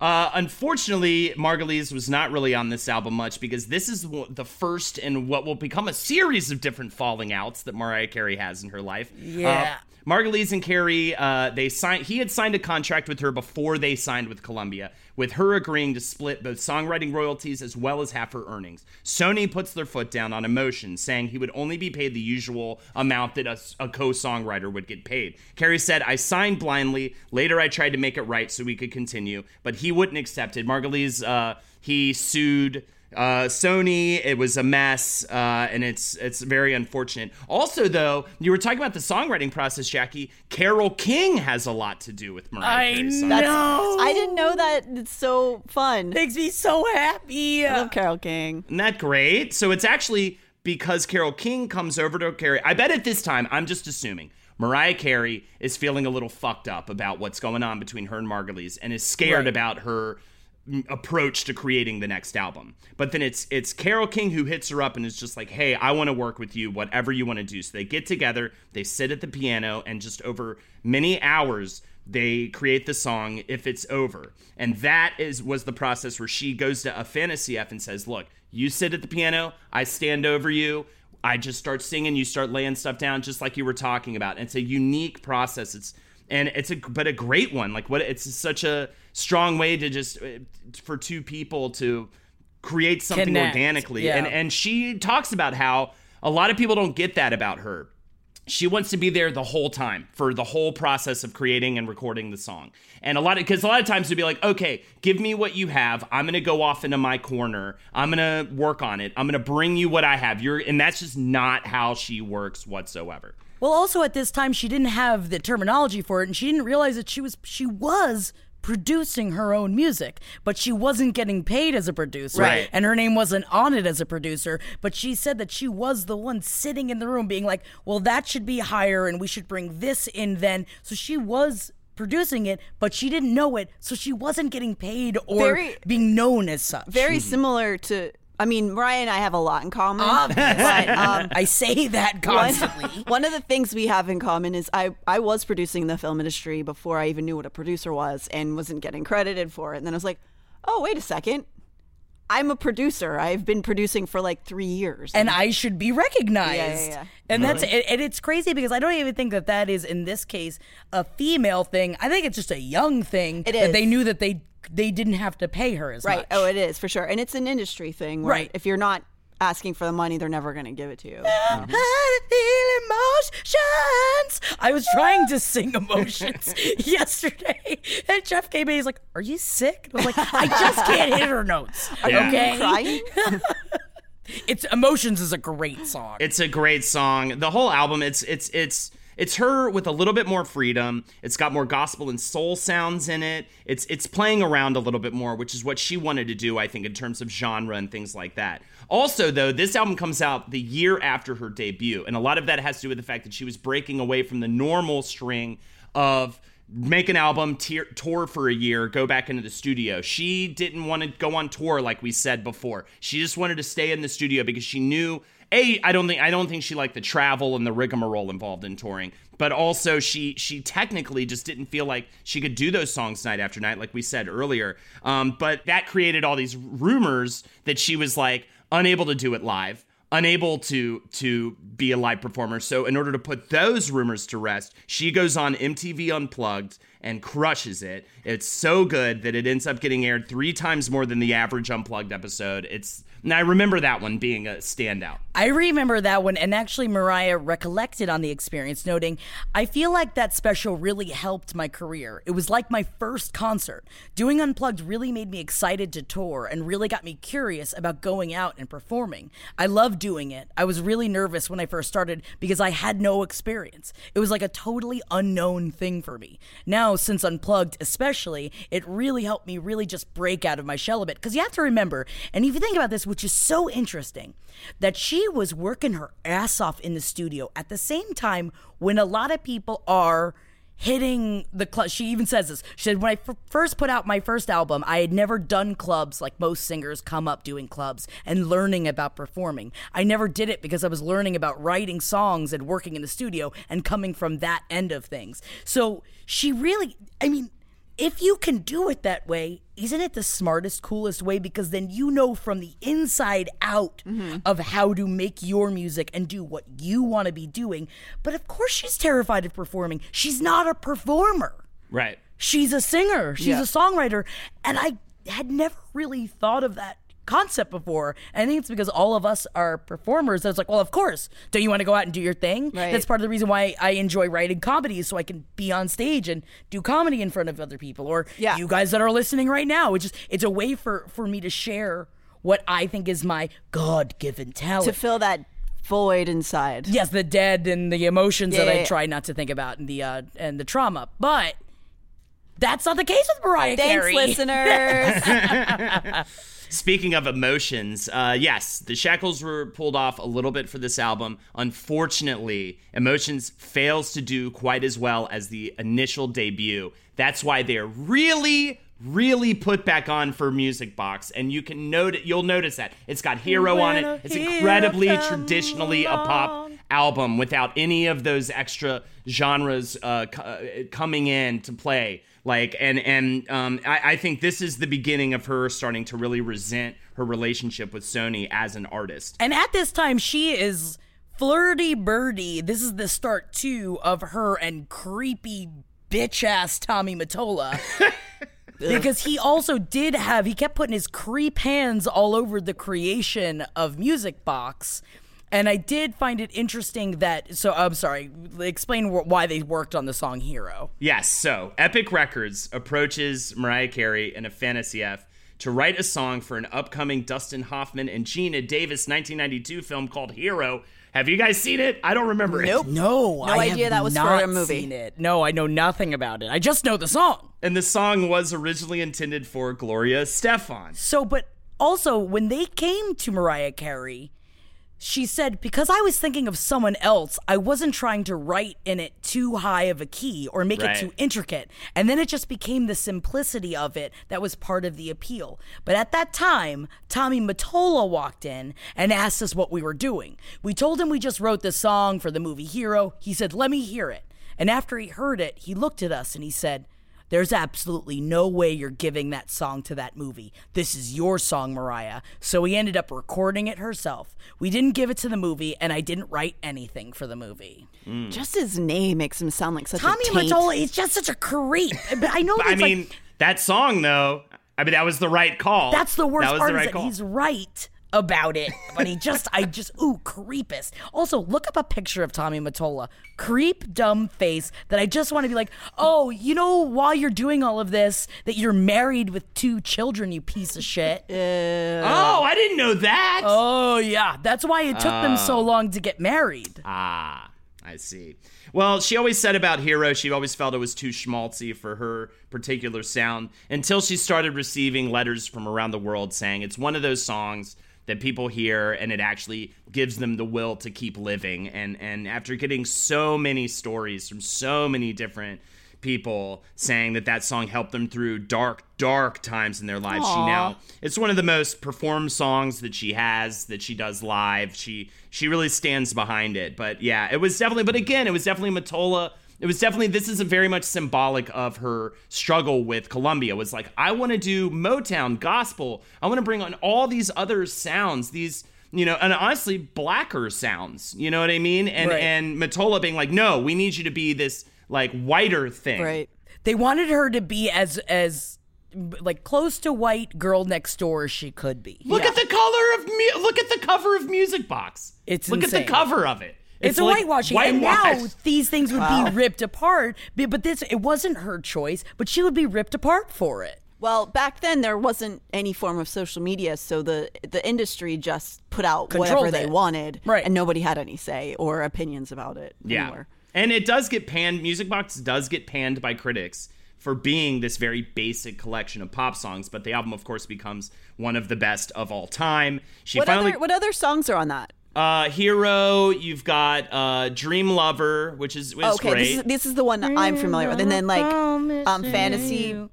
Uh, unfortunately, Margulies was not really on this album much because this is the first in what will become a series of different falling outs that Mariah Carey has in her life. Yeah. Uh, Margulies and Carey, uh, they signed. He had signed a contract with her before they signed with Columbia, with her agreeing to split both songwriting royalties as well as half her earnings. Sony puts their foot down on emotion, saying he would only be paid the usual amount that a, a co-songwriter would get paid. Carey said, "I signed blindly. Later, I tried to make it right so we could continue, but he wouldn't accept it." Margulies, uh, he sued uh, Sony. It was a mess, uh, and it's it's very unfortunate. Also, though, you were talking about the songwriting process, Jackie. Carole King has a lot to do with Mariah i Carey's song. know I didn't know that. It's so fun. makes me so happy I love Carole King. Isn't that great? So it's actually because Carole King comes over to Carey. I bet at this time, I'm just assuming. Mariah Carey is feeling a little fucked up about what's going on between her and Margulies and is scared Right. about her approach to creating the next album. But then it's it's Carole King who hits her up and is just like, "Hey, I want to work with you, whatever you want to do." So they get together, they sit at the piano and just over many hours they create the song if it's over. And that is was the process where she goes to Afanasieff and says, "Look, you sit at the piano, I stand over you." I just start singing, you start laying stuff down just like you were talking about. It's a unique process. It's and it's a but a great one. Like what it's such a strong way to just uh, for two people to create something Connect, organically. yeah. And and she talks about how a lot of people don't get that about her she wants to be there the whole time for the whole process of creating and recording the song. And a lot of because a lot of times it'd be like, okay, give me what you have. I'm gonna go off into my corner. I'm gonna work on it. I'm gonna bring you what I have. You're and that's just not how she works whatsoever. Well, also at this time she didn't have the terminology for it, and she didn't realize that she was she was producing her own music, but she wasn't getting paid as a producer, Right. And her name wasn't on it as a producer. But she said that she was the one sitting in the room, being like, "Well, that should be higher, and we should bring this in then." So she was producing it, but she didn't know it, so she wasn't getting paid or Very- being known as such. Very mm-hmm. similar to. I mean, Mariah and I have a lot in common. <laughs> but, um, I say that <laughs> constantly. <laughs> One of the things we have in common is I, I was producing in the film industry before I even knew what a producer was and wasn't getting credited for it. And then I was like, oh, wait a second. I'm a producer. I've been producing for like three years. and I should be recognized. Yeah, yeah, yeah. And that's and, and it's crazy because I don't even think that that is in this case a female thing. I think it's just a young thing. It that is. they knew that they they didn't have to pay her as right. much. Right. Oh, it is for sure. And it's an industry thing where Right. if you're not asking for the money, they're never going to give it to you. I <laughs> feel emotions. I was trying to sing emotions <laughs> yesterday, and Jeff came in. He's like, "Are you sick?" And I was like, "I <laughs> just can't hit her notes." Yeah. Okay, Crying? it's emotions is a great song. It's a great song. The whole album, it's it's it's it's her with a little bit more freedom. It's got more gospel and soul sounds in it. It's it's playing around a little bit more, which is what she wanted to do, I think, in terms of genre and things like that. Also, though, this album comes out the year after her debut, and a lot of that has to do with the fact that she was breaking away from the normal string of make an album, tier, tour for a year, go back into the studio. She didn't want to go on tour like we said before. She just wanted to stay in the studio because she knew a I don't think I don't think she liked the travel and the rigmarole involved in touring, but also she she technically just didn't feel like she could do those songs night after night, like we said earlier. Um, but that created all these rumors that she was like unable to do it live unable to to be a live performer. So in order to put those rumors to rest, she goes on MTV Unplugged and crushes it. It's so good that it ends up getting aired 3 times more than the average Unplugged episode. It's and I remember that one being a standout. I remember that one, and actually, Mariah recollected on the experience, noting, I feel like that special really helped my career. It was like my first concert. Doing Unplugged really made me excited to tour and really got me curious about going out and performing. I love doing it. I was really nervous when I first started because I had no experience. It was like a totally unknown thing for me. Now, since Unplugged, especially, it really helped me really just break out of my shell a bit. Because you have to remember, and if you think about this, which is so interesting, that she was working her ass off in the studio at the same time when a lot of people are hitting the club. She even says this. She said, When I f- first put out my first album, I had never done clubs like most singers come up doing clubs and learning about performing. I never did it because I was learning about writing songs and working in the studio and coming from that end of things. So she really, I mean, if you can do it that way, isn't it the smartest, coolest way? Because then you know from the inside out mm-hmm. of how to make your music and do what you want to be doing. But of course, she's terrified of performing. She's not a performer. Right. She's a singer. She's Yeah. a songwriter. And I had never really thought of that concept before. And I think it's because all of us are performers. I was like, well, of course. Don't you want to go out and do your thing? Right. That's part of the reason why I enjoy writing comedies so I can be on stage and do comedy in front of other people. Or Yeah. you guys that are listening right now. It's just it's a way for for me to share what I think is my God-given talent. to fill that void inside. yes, the dead and the emotions that Yeah, I yeah, yeah. try not to think about and the uh and the trauma. But that's not the case with Mariah Thanks, Carey. <laughs> listeners. <laughs> Speaking of emotions, uh, yes, the shackles were pulled off a little bit for this album. Unfortunately, Emotions fails to do quite as well as the initial debut. That's why they're really, really put back on for Music Box, and you can note you'll notice that it's got Hero on When a it. It's incredibly traditionally a pop album without any of those extra genres uh, co- uh, coming in to play. Like and and um, I, I think this is the beginning of her starting to really resent her relationship with Sony as an artist. And at this time, she is flirty birdie. This is the start too of her and creepy bitch ass Tommy Mottola. <laughs> because he also did have he kept putting his creep hands all over the creation of Music Box. And I did find it interesting that so I'm sorry, explain wh- why they worked on the song Hero. Yes, so Epic Records approaches Mariah Carey and Afanasieff to write a song for an upcoming Dustin Hoffman and Geena Davis 1992 film called Hero. Have you guys seen it? I don't remember it. Nope. No, I idea have that was for a movie. Seen it. No, I know nothing about it. I just know the song. And the song was originally intended for Gloria Estefan. So, but also when they came to Mariah Carey, she said, because I was thinking of someone else, I wasn't trying to write in it too high of a key or make Right. it too intricate. And then it just became the simplicity of it that was part of the appeal. But at that time, Tommy Mottola walked in and asked us what we were doing. We told him we just wrote this song for the movie Hero. He said, let me hear it. And after he heard it, he looked at us and he said, there's absolutely no way you're giving that song to that movie. This is your song, Mariah. So he ended up recording it herself. We didn't give it to the movie, and I didn't write anything for the movie. Mm. Just his name makes him sound like such Tommy a taint. Mottola is just such a creep. <laughs> But I know But I that's like- that song though, I mean that was the right call. that's the worst That was part the is right that call. he's right about it, but he just, I just, ooh, creepest. Also, look up a picture of Tommy Mottola. Creep, dumb face that I just want to be like, oh, you know, while you're doing all of this, that you're married with two children, you piece of shit. Oh, I didn't know that. Oh yeah, that's why it took them so long to get married. Ah, I see. Well, she always said about Hero, she always felt it was too schmaltzy for her particular sound until she started receiving letters from around the world saying it's one of those songs that people hear and it actually gives them the will to keep living. And and after getting so many stories from so many different people saying that that song helped them through dark, dark times in their lives. She now it's one of the most performed songs that she has that she does live. She she really stands behind it. But yeah, it was definitely. But again, it was definitely Mottola. It was definitely this is a very much symbolic of her struggle with Columbia. Was like I want to do Motown gospel. I want to bring on all these other sounds. These you know, and honestly, blacker sounds. You know what I mean? And Right. and Mottola being like, no, we need you to be this like whiter thing. Right. They wanted her to be as as like close to white girl next door as she could be. Look at the color of mu- look at the cover of Music Box. It's look at the cover of it. It's, a like whitewashing, and now these things would be ripped apart. But, but this, it wasn't her choice, but she would be ripped apart for it. Well, back then there wasn't any form of social media, so the the industry just put out whatever they it. wanted, Right. and nobody had any say or opinions about it. Yeah. anywhere. And it does get panned. Music Box does get panned by critics for being this very basic collection of pop songs, but the album, of course, becomes one of the best of all time. She What finally, other what other songs are on that? Uh, Hero. You've got uh, Dream Lover, which is, is okay, great. this is this is the one that I'm familiar with, and then like um, fantasy.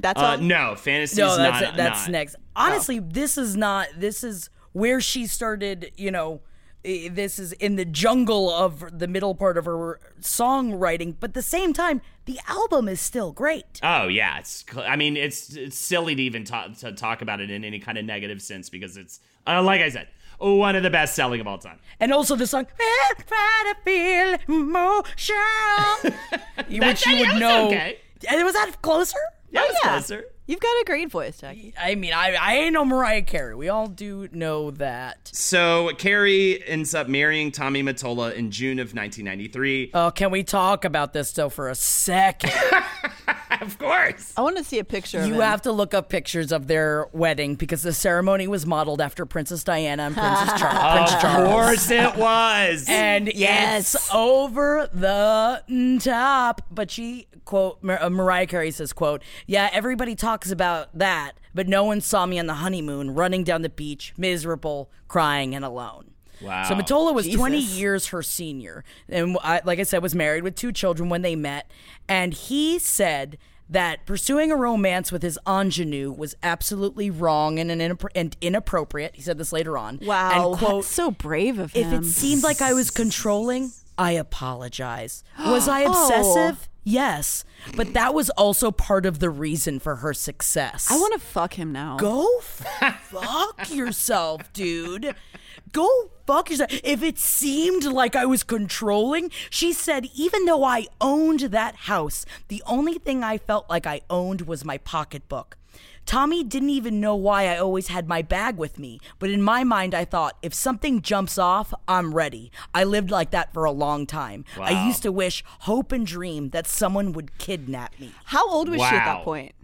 That's uh, no, Fantasy No, that's not. that's not. next. Honestly, this is not. This is where she started. You know, this is in the jungle of the middle part of her songwriting, but at the same time, the album is still great. Oh yeah, it's. I mean, it's it's silly to even talk to talk about it in any kind of negative sense because it's uh, like I said, one of the best selling of all time. And also the song "Try to Feel Emotion," which <laughs> you that would was know. okay. And was that closer? Yeah, it's yeah. closer. You've got a great voice, Jackie. I mean, I I ain't no Mariah Carey. We all do know that. So Carey ends up marrying Tommy Mottola in June of 1993. Oh, can we talk about this though for a second? <laughs> <laughs> of course. I want to see a picture. of You him. have to look up pictures of their wedding because the ceremony was modeled after Princess Diana and Princess <laughs> Char- Prince Of Charles. course it was. And Yes. it's over the top. But she quote Mar- uh, Mariah Carey says quote Yeah, everybody talks about that, but no one saw me on the honeymoon running down the beach, miserable, crying, and alone. Wow. So Mottola was 20 years her senior, and I, like I said, was married with two children when they met. And he said that pursuing a romance with his ingenue was absolutely wrong and, inappro- and inappropriate. He said this later on. Wow, And quote, that's so brave of him. if it seemed like I was controlling, I apologize. <gasps> Was I Oh. Yes. But that was also part of the reason for her success. I want to fuck him now. Go fuck <laughs> yourself, dude. Go fuck yourself. If it seemed like I was controlling, she said, even though I owned that house, the only thing I felt like I owned was my pocketbook. Tommy didn't even know why I always had my bag with me, but in my mind, I thought, if something jumps off, I'm ready. I lived like that for a long time. I used to wish, hope, and dream that someone would kidnap me. How old was she at that point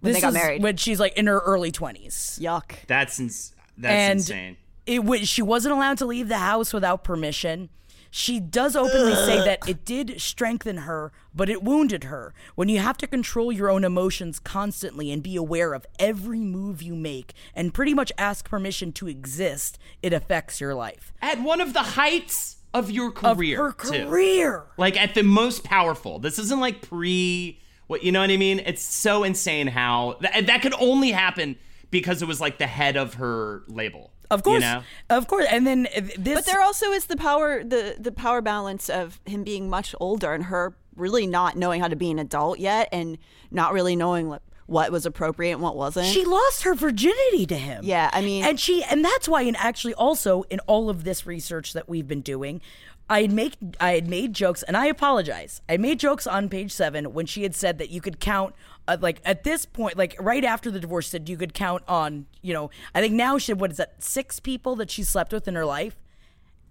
when This they got is married? When she's like in her early 20s. Yuck. That's ins- that's and insane. It was she wasn't allowed to leave the house without permission. She does openly say that it did strengthen her, but it wounded her. When you have to control your own emotions constantly and be aware of every move you make and pretty much ask permission to exist, it affects your life. At one of the heights of your career. Of career, her too. career. like at the most powerful. This isn't like pre what you know what I mean? It's so insane how that, that could only happen because it was like the head of her label. Of course. You know? Of course. And then this But there also is the power the the power balance of him being much older and her really not knowing how to be an adult yet and not really knowing what, what was appropriate and what wasn't. She lost her virginity to him. Yeah, I mean- and she, and that's why, and actually, also in all of this research that we've been doing, I had make, I had made jokes, and I apologize. I made jokes on page seven when she had said that you could count, uh, like at this point, like right after the divorce, said you could count on, you know, I think now she what is that, six people that she slept with in her life.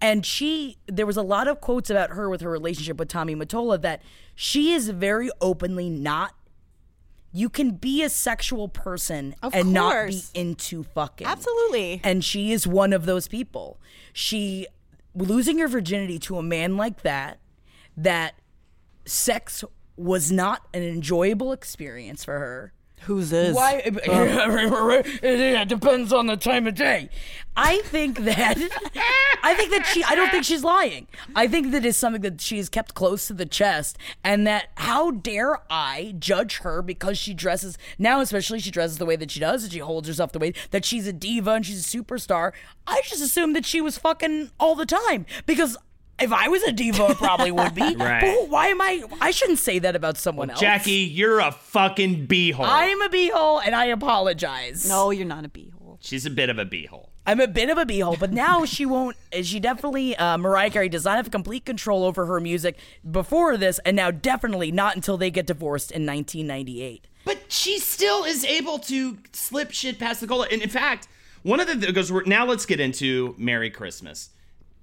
And she, there was a lot of quotes about her with her relationship with Tommy Mottola that she is very openly not. You can be a sexual person Of and not be into fucking. Absolutely. And she is one of those people. She, losing her virginity to a man like that, that sex was not an enjoyable experience for her. Who's this? Why? <laughs> Uh. it depends on the time of day. I think that <laughs> I think that she. I don't think she's lying. I think that is something that she's kept close to the chest, and that how dare I judge her because she dresses now, especially she dresses the way that she does, and she holds herself the way that she's a diva and she's a superstar. I just assumed that she was fucking all the time because. If I was a diva, I probably would be. <laughs> Right. But why am I? I shouldn't say that about someone else. Jackie, you're a fucking beehole. I'm a beehole, and I apologize. No, you're not a beehole. She's a bit of a beehole. I'm a bit of a beehole, but now <laughs> she won't. She definitely, uh, Mariah Carey does not have complete control over her music before this, and now definitely not until they get divorced in 1998. But she still is able to slip shit past the goal. And in fact, one of the because we're now let's get into Merry Christmas.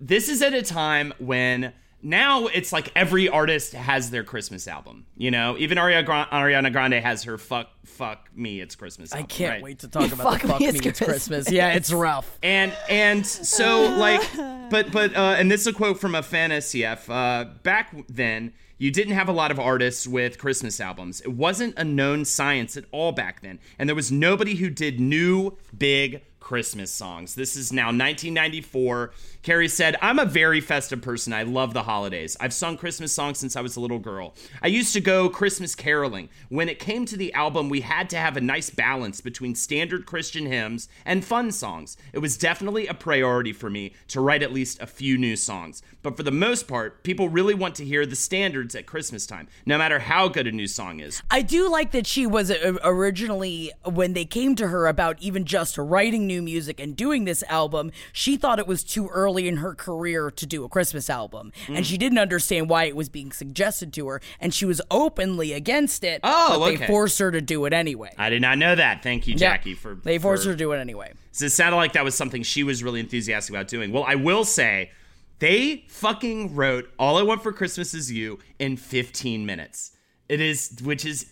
This is at a time when now it's like every artist has their Christmas album. You know, even Ariana Grande, has her "Fuck Fuck Me, It's Christmas." I can't right? wait to talk about Fuck the fuck me, me, it's it's Christmas. Christmas. Yeah, it's rough. And and so like, but but uh, and this is a quote from Afanasieff. Uh, back then, you didn't have a lot of artists with Christmas albums. It wasn't a known science at all back then, and there was nobody who did new big Christmas songs. This is now 1994. Carey said, I'm a very festive person. I love the holidays. I've sung Christmas songs since I was a little girl. I used to go Christmas caroling. When it came to the album, we had to have a nice balance between standard Christian hymns and fun songs. It was definitely a priority for me to write at least a few new songs. But for the most part, people really want to hear the standards at Christmas time, no matter how good a new song is. I do like that she was uh, originally, when they came to her about even just writing new music and doing this album, she thought it was too early in her career to do a Christmas album. Mm. And she didn't understand why it was being suggested to her. And she was openly against it. Oh, but okay. they forced her to do it anyway. I did not know that. Thank you, Yeah. Jackie, for They forced for- her to do it anyway. So it sounded like that was something she was really enthusiastic about doing. Well, I will say, they fucking wrote "All I Want for Christmas Is You" in 15 minutes. It is, which is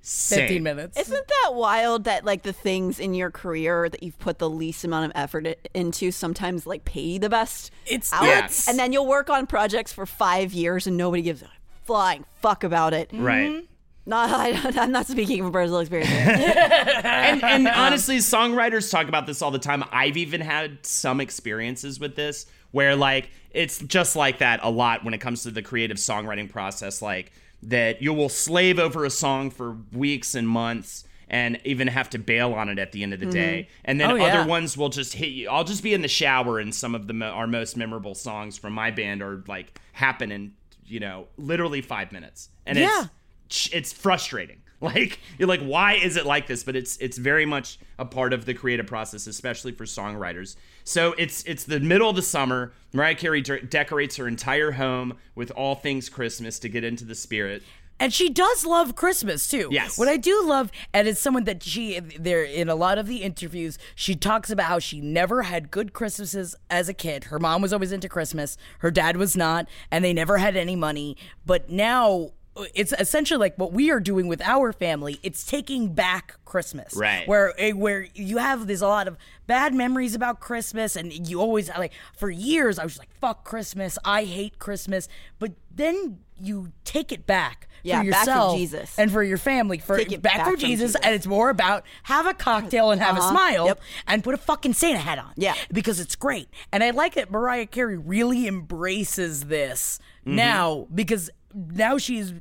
insane. 15 minutes. Isn't that wild that like the things in your career that you've put the least amount of effort into sometimes like pay the best? It's- out? Yes. and then you'll work on projects for five years and nobody gives a flying fuck about it. Mm-hmm. Right. Not, <laughs> I, I'm not speaking from personal experience. <laughs> <laughs> and, and honestly, songwriters talk about this all the time. I've even had some experiences with this where, like, it's just like that a lot when it comes to the creative songwriting process. Like, that you will slave over a song for weeks and months and even have to bail on it at the end of the day. Mm-hmm. And then Oh, yeah. other ones will just hit you. I'll just be in the shower and some of the mo- our most memorable songs from my band are like happen in, you know, literally five minutes. And Yeah. it's it's frustrating. <laughs> Like you're like, why is it like this? But it's it's very much a part of the creative process, especially for songwriters. So it's it's the middle of the summer. Mariah Carey de- decorates her entire home with all things Christmas to get into the spirit. And she does love Christmas too. Yes. What I do love, and it's someone that she there in a lot of the interviews, she talks about how she never had good Christmases as a kid. Her mom was always into Christmas, her dad was not, and they never had any money. But now it's essentially like what we are doing with our family. It's taking back Christmas, Right. Where eh, where you have there's a lot of bad memories about Christmas, and you always like for years I was like fuck Christmas, I hate Christmas, but then you take it back Yeah, for back yourself Jesus. and for your family for Take it back, back from from Jesus, Jesus. and it's more about have a cocktail and have a Uh-huh. smile Yep. and put a fucking Santa hat on. Yeah. because it's great, and I like that Mariah Carey really embraces this Mm-hmm. now because now she's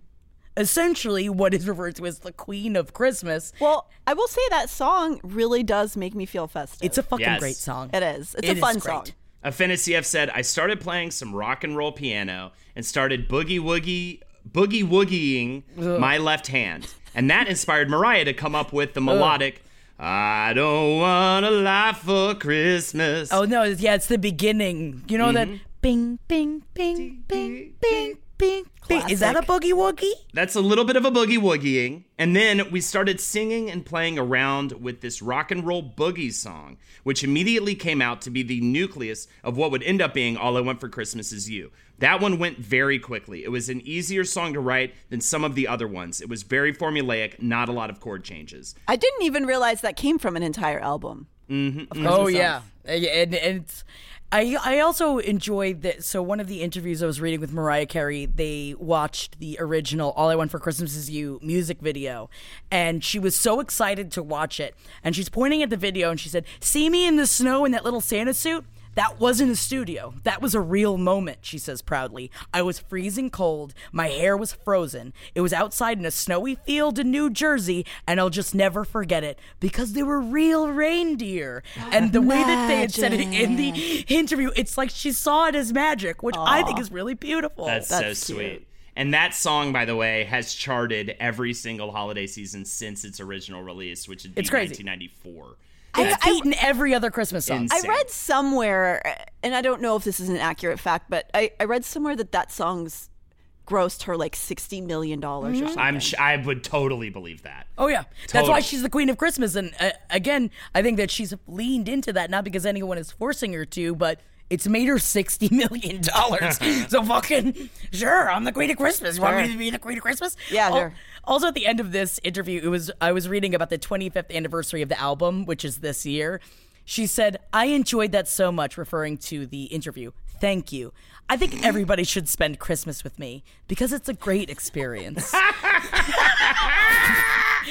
essentially what is referred to as the Queen of Christmas. well, I will say that song really does make me feel festive. It's a fucking Yes. great song. It is. It's It a is fun great. song. A CF said, I started playing some rock and roll piano and started boogie woogie boogie woogieing my left hand. And that <laughs> inspired Mariah to come up with the melodic I don't want a life for Christmas. Oh no, yeah, it's the beginning. You know that Mm-hmm. bing bing bing bing bing bing bing. Is that a boogie woogie? That's a little bit of a boogie woogieing. And then we started singing and playing around with this rock and roll boogie song, which immediately came out to be the nucleus of what would end up being All I Want for Christmas Is You. That one went very quickly. It was an easier song to write than some of the other ones. It was very formulaic, not a lot of chord changes. I didn't even realize that came from an entire album. Mm-hmm. Oh yeah, and, and it's I I also enjoyed that. So one of the interviews I was reading with Mariah Carey, they watched the original "All I Want for Christmas Is You" music video, and she was so excited to watch it. And she's pointing at the video, and she said, "See me in the snow in that little Santa suit." That wasn't a studio. That was a real moment, she says proudly. I was freezing cold. My hair was frozen. It was outside in a snowy field in New Jersey, and I'll just never forget it because they were real reindeer. And the way that they had said it in the interview, it's like she saw it as magic, which I think is really beautiful. That's, so sweet. And that song, by the way, has charted every single holiday season since its original release, which would be It's crazy. 1994. It's beaten every other Christmas song. I read somewhere, and I don't know if this is an accurate fact, but I, I read somewhere that that song's grossed her like sixty million dollars or something. I'm sh- I would totally believe that. Oh yeah, that's why she's the queen of Christmas. And uh, again, I think that she's leaned into that not because anyone is forcing her to, but it's made her sixty <laughs> million dollars. <laughs> so fucking sure, I'm the queen of Christmas. You want me to be the queen of Christmas? Yeah, Al- sure. Also, at the end of this interview, it was I was reading about the 25th anniversary of the album, which is this year. She said, "I enjoyed that so much," referring to the interview. Thank you. I think everybody should spend Christmas with me because it's a great experience. <laughs> <laughs>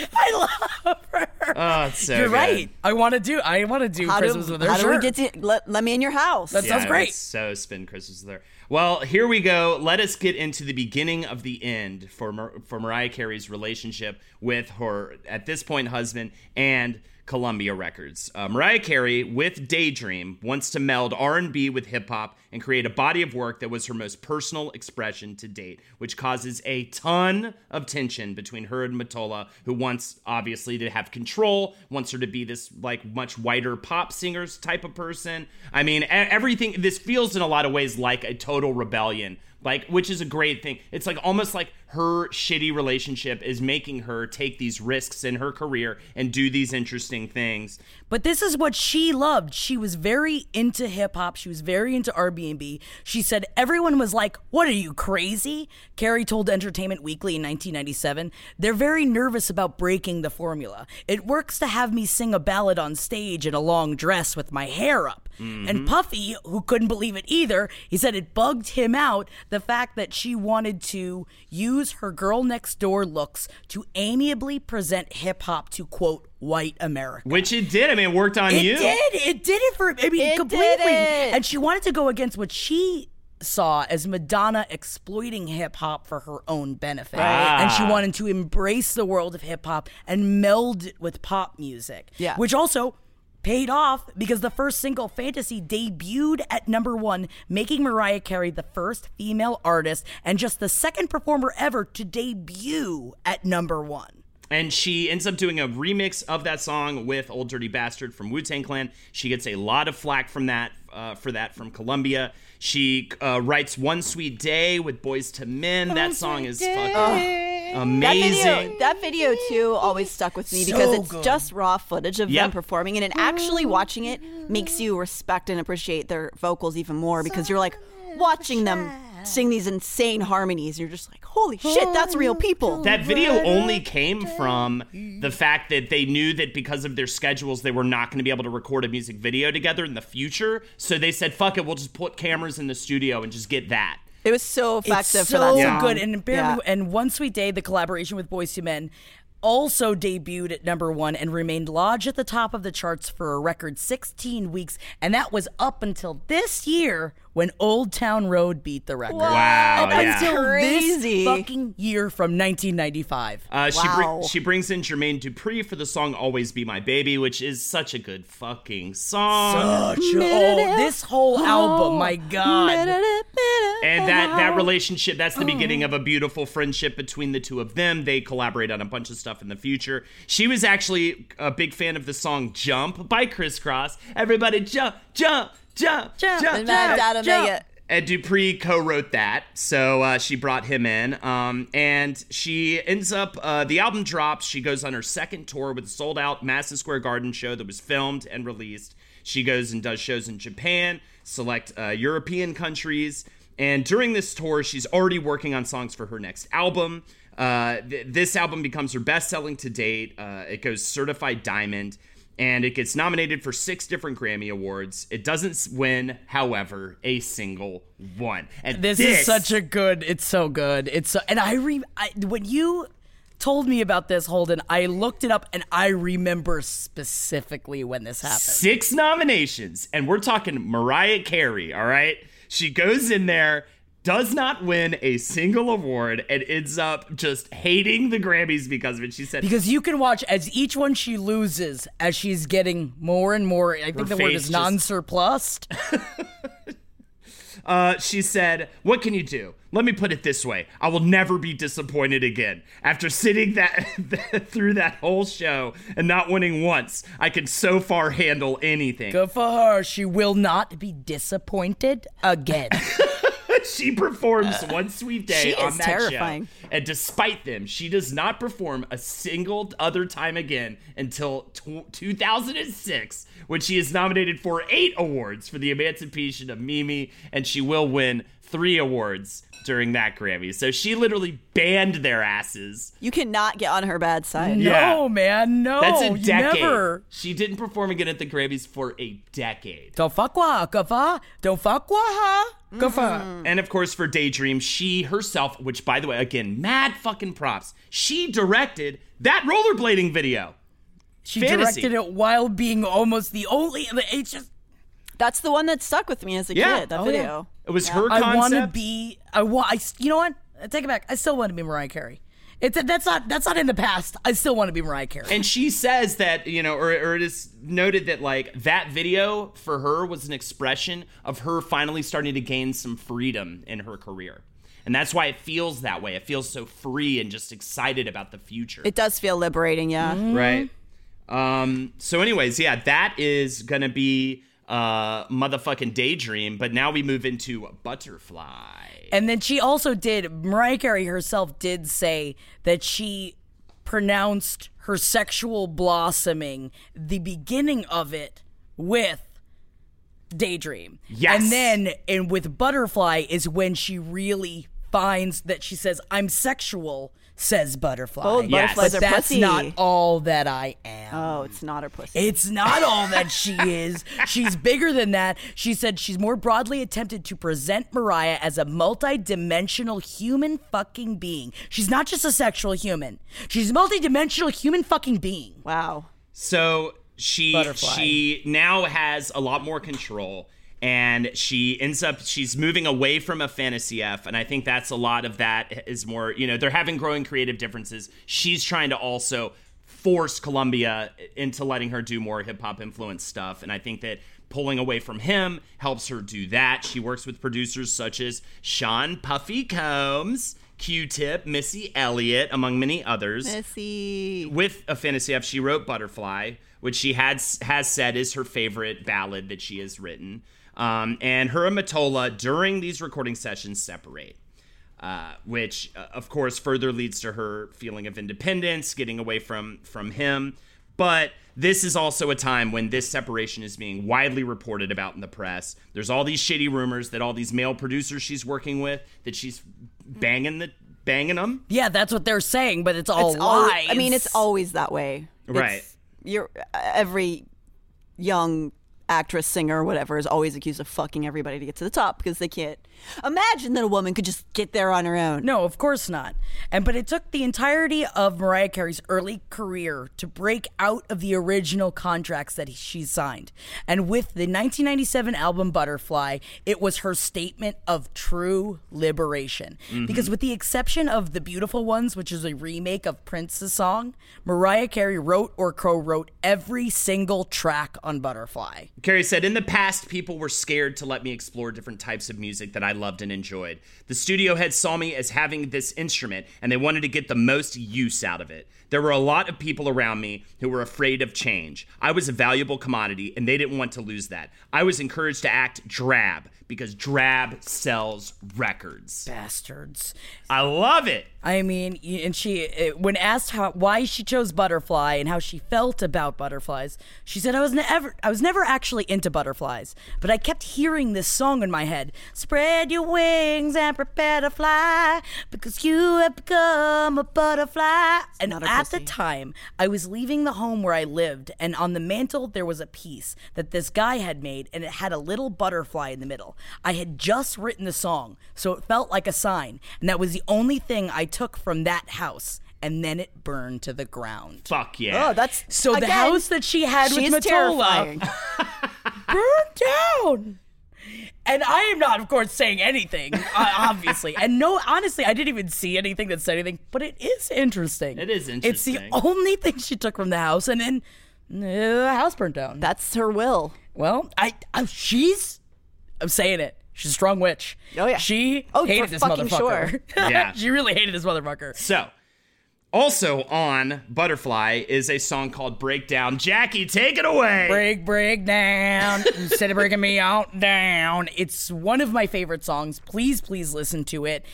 I love her. Oh, it's so You're good. right. I want to do. I want to do how Christmas do, with her. how do we get to let, let me in your house? That sounds great. So spend Christmas there. Well, here we go. Let us get into the beginning of the end for Mar- for Mariah Carey's relationship with her at this point husband and Columbia Records. Uh, Mariah Carey with Daydream wants to meld R&B with hip hop and create a body of work that was her most personal expression to date, which causes a ton of tension between her and Mottola, who wants obviously to have control, wants her to be this like much whiter pop singers type of person. I mean, everything. This feels in a lot of ways like a total rebellion. Like, which is a great thing. It's like almost like her shitty relationship is making her take these risks in her career and do these interesting things. But this is what she loved. She was very into hip hop. She was very into R&B. She said everyone was like, "What are you crazy?" Carey told Entertainment Weekly in 1997, "They're very nervous about breaking the formula. It works to have me sing a ballad on stage in a long dress with my hair up." And Puffy, who couldn't believe it either, he said it bugged him out the fact that she wanted to use her girl next door looks to amiably present hip hop to quote white America. Which it did. I mean, it worked on It you. It did. It did it for. I mean, It completely. did it. And she wanted to go against what she saw as Madonna exploiting hip hop for her own benefit. Right. And she Ah. wanted to embrace the world of hip hop and meld it with pop music. Yeah. Which also paid off because the first single, Fantasy, debuted at number one, making Mariah Carey the first female artist and just the second performer ever to debut at number one. And she ends up doing a remix of that song with Old Dirty Bastard from Wu Tang Clan. She gets a lot of flack from that uh, for that from Columbia. She uh, writes "One Sweet Day" with Boyz II Men. That song is fucking That amazing. video, that video too, always stuck with me So because it's good. just raw footage of Yep. them performing, and, and actually watching it makes you respect and appreciate their vocals even more because you're like watching them sing these insane harmonies. You're just like, holy shit, that's real people. That video only came from the fact that they knew that because of their schedules, they were not going to be able to record a music video together in the future. So they said, "Fuck it, we'll just put cameras in the studio and just get that." It was so effective It's for so that song. good. And apparently, Yeah. and One Sweet Day, the collaboration with Boyz II Men, also debuted at number one and remained lodged at the top of the charts for a record 16 weeks. And that was up until this year when Old Town Road beat the record. Wow, Up yeah. until Crazy. this fucking year from 1995. Uh, she br- she brings in Jermaine Dupri for the song "Always Be My Baby," which is such a good fucking song. Such a- oh, this whole album, my God. and that that relationship that's the beginning of a beautiful friendship between the two of them they collaborate on a bunch of stuff in the future she was actually a big fan of the song jump by Kris Kross everybody jump jump jump jump jump, And Mad Dad Omega. and Dupri co-wrote that, so uh, she brought him in. Um, and she ends up uh, the album drops. She goes on her second tour with a sold-out Madison Square Garden show that was filmed and released. She goes and does shows in Japan, select uh, European countries, and during this tour, she's already working on songs for her next album. Uh, th- this album becomes her best-selling to date. Uh, it goes certified diamond. And it gets nominated for six different Grammy Awards. It doesn't win, however, a single one. And This, is such a good. It's so good. It's so, and I re I, when you told me about this, Holden, I looked it up and I remember specifically when this happened. six nominations, and we're talking Mariah Carey, all right? She goes in there, does not win a single award, and ends up just hating the Grammys because of it. She said, Because you can watch as each one she loses, as she's getting more and more. I think the word is non-surplussed. <laughs> uh, she said, "What can you do? Let me put it this way: I will never be disappointed again. After sitting <laughs> that through that whole show and not winning once, I can so far handle anything." Good for her. She will not be disappointed again. <laughs> she performs uh, one sweet day on that terrifying. show, and despite them, she does not perform a single other time again until tw 2006, when she is nominated for eight awards for the Emancipation of Mimi, and she will win three awards during that Grammy. So she literally banned their asses. You cannot get on her bad side. Yeah. No, man, no. That's a decade. Never. She didn't perform again at the Grammys for a decade. Don't fuck with her, Kafa. Don't fuck with her. Kafa. Mm-hmm. And of course, for Daydream, she herself, which by the way, again, mad fucking props, she directed that rollerblading video. She Fantasy. directed it while being almost the only. It's just. That's the one that stuck with me as a Yeah. kid. That Oh, video. It was her I want to be. I want. I. You know what? I take it back. I still want to be Mariah Carey. It's a, that's not that's not in the past. I still want to be Mariah Carey. and she says that, you know, or, or it is noted that, like, that video for her was an expression of her finally starting to gain some freedom in her career. And that's why it feels that way. It feels so free and just excited about the future. It does feel liberating, yeah. right? Um, so, anyways, yeah, that is gonna be uh motherfucking daydream, but now we move into butterfly. And then she also did, Mariah Carey herself did say that she pronounced her sexual blossoming, the beginning of it, with Daydream. Yes. And then, and with Butterfly is when she really finds that she says, I'm sexual, says Butterfly. Oh, Yes. butterflies but are that's pussy. not all that I am. Oh, it's not her pussy. It's not all that she <laughs> is. She's bigger than that. She said she's more broadly attempted to present Mariah as a multi-dimensional human fucking being. She's not just a sexual human. She's a multi-dimensional human fucking being. wow. So she Butterfly. she now has a lot more control and she ends up she's moving away from Afanasieff and I think that's a lot of that is more, you know, they're having growing creative differences. She's trying to also force Columbia into letting her do more hip hop influenced stuff and I think that pulling away from him helps her do that. She works with producers such as Sean Puffy Combs, Q-Tip, Missy Elliott, among many others Missy. with Afanasieff, she wrote Butterfly, which she had has said is her favorite ballad that she has written. Um, and her and Mottola during these recording sessions separate, uh, which uh, of course further leads to her feeling of independence, getting away from from him. But this is also a time when this separation is being widely reported about in the press. There's all these shitty rumors that all these male producers she's working with that she's banging the banging them. Yeah, that's what they're saying, but it's all It's al- lies. I mean, it's always that way. It's- Right. You're every young actress, singer, whatever is always accused of fucking everybody to get to the top because they can't imagine that a woman could just get there on her own. No, of course not. And but it took the entirety of Mariah Carey's early career to break out of the original contracts that she signed. And with the 1997 album Butterfly, it was her statement of true liberation. Mm-hmm. Because with the exception of The Beautiful Ones, which is a remake of Prince's song, Mariah Carey wrote or co-wrote every single track on Butterfly. Carey said, In the past, people were scared to let me explore different types of music that I loved and enjoyed. The studio head saw me as having this instrument, and they wanted to get the most use out of it. There were a lot of people around me who were afraid of change. I was a valuable commodity, and they didn't want to lose that. I was encouraged to act drab because drab sells records. Bastards. I love it. I mean, and she, uh, when asked how why she chose butterfly and how she felt about butterflies, she said, "I was never, I was never actually actually into butterflies, but I kept hearing this song in my head Spread your wings and prepare to fly because you have become a butterfly. and not a at the time, I was leaving the home where I lived, and on the mantle there was a piece that this guy had made, and it had a little butterfly in the middle. I had just written the song, so it felt like a sign, and that was the only thing I took from that house. And then it burned to the ground. Fuck yeah. Oh, that's So the house that she had with she's Mottola burned down. And I am not, of course, saying anything, uh, obviously. And no, honestly, I didn't even see anything that said anything, but it is interesting. It is interesting. It's the only thing she took from the house, and then uh, the house burned down. That's her will. well, I, I, she's, I'm saying it. She's a strong witch. Oh, yeah. She Oh, for hated this motherfucker. sure. <laughs> Yeah. she really hated this motherfucker. So, also on Butterfly is a song called Breakdown. Jackie, take it away. Break, break down. Instead of breaking me out, down. It's one of my favorite songs. Please, please listen to it.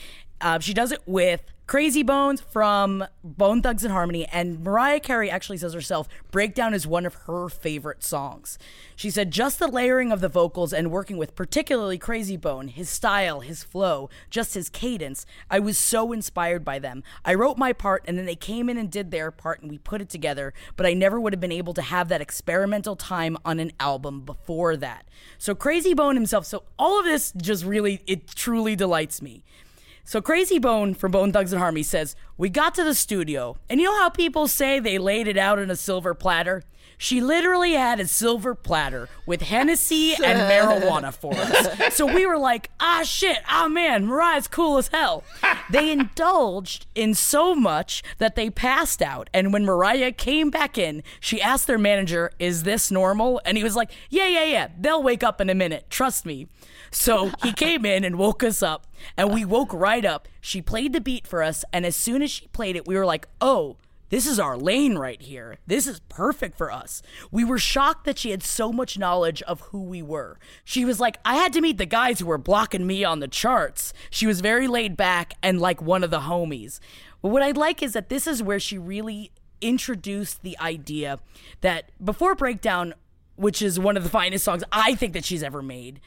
Uh, she does it with Krayzie Bones from Bone Thugs-n-Harmony, and Mariah Carey actually says herself, Breakdown is one of her favorite songs. She said, just the layering of the vocals and working with particularly Krayzie Bone, his style, his flow, just his cadence, I was so inspired by them. I wrote my part, and then they came in and did their part, and we put it together, but I never would have been able to have that experimental time on an album before that. So Krayzie Bone himself, so all of this just really, it truly delights me. So Krayzie Bone from Bone Thugs-n-Harmony says, We got to the studio, and you know how people say they laid it out on a silver platter? She literally had a silver platter with Hennessy <laughs> and marijuana for us. So we were like, ah, shit, ah, man, Mariah's cool as hell. They indulged in so much that they passed out. And when Mariah came back in, she asked their manager, Is this normal? And he was like, Yeah, yeah, yeah, they'll wake up in a minute. Trust me. So he came in and woke us up, and we woke right up. She played the beat for us, and as soon as she played it, we were like, oh, this is our lane right here. This is perfect for us. We were shocked that she had so much knowledge of who we were. She was like, I had to meet the guys who were blocking me on the charts. She was very laid back and like one of the homies. But what I like is that this is where she really introduced the idea that before Breakdown, which is one of the finest songs I think that she's ever made,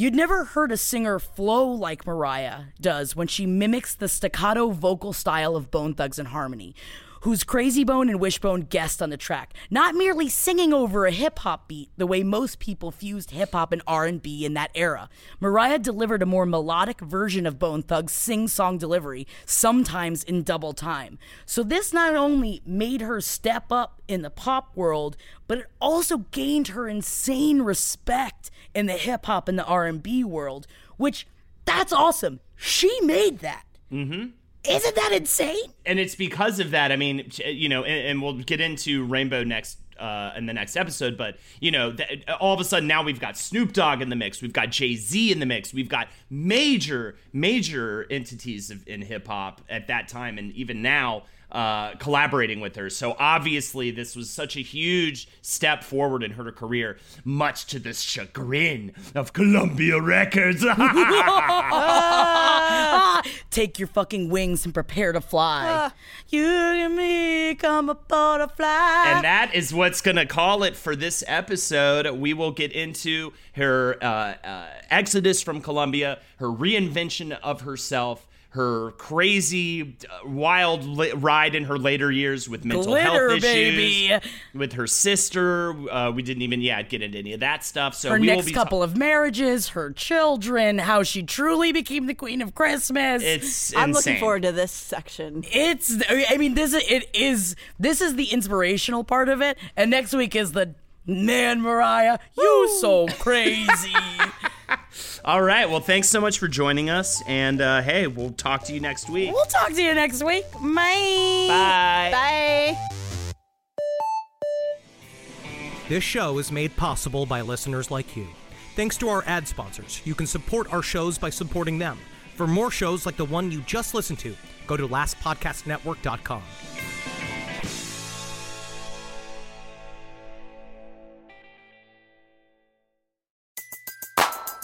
You'd never heard a singer flow like Mariah does when she mimics the staccato vocal style of Bone Thugs-n-Harmony, whose Krayzie Bone and Wishbone guest on the track, not merely singing over a hip hop beat the way most people fused hip hop and R&B in that era. Mariah delivered a more melodic version of Bone Thugs' sing-song delivery, sometimes in double time. So this not only made her step up in the pop world, but it also gained her insane respect in the hip hop and the R&B world, which that's awesome. She made that. Mm-hmm. Isn't that insane? and it's because of that. I mean, you know, and, and we'll get into Rainbow next uh, in the next episode. But you know, th- all of a sudden now we've got Snoop Dogg in the mix, we've got Jay Z in the mix, we've got major, major entities of, in hip hop at that time, and even now. Uh, collaborating with her. So obviously, this was such a huge step forward in her career, much to the chagrin of Columbia Records. <laughs> Ah, take your fucking wings and prepare to fly. you and me come a butterfly. and that is what's going to call it for this episode. We will get into her uh, uh, exodus from Columbia, her reinvention of herself, her crazy, uh, wild li- ride in her later years with mental Glitter, health issues, baby. with her sister. Uh, we didn't even yeah get into any of that stuff. So her we will next be couple of marriages, her children, how she truly became the queen of Christmas. It's I'm looking forward to this section. it's I mean this is it is this is the inspirational part of it, and next week is the man Mariah, you so crazy. <laughs> All right. Well, thanks so much for joining us, and uh, hey, we'll talk to you next week. we'll talk to you next week. Bye. Bye. Bye. This show is made possible by listeners like you. Thanks to our ad sponsors, you can support our shows by supporting them. For more shows like the one you just listened to, go to lastpodcastnetwork.com.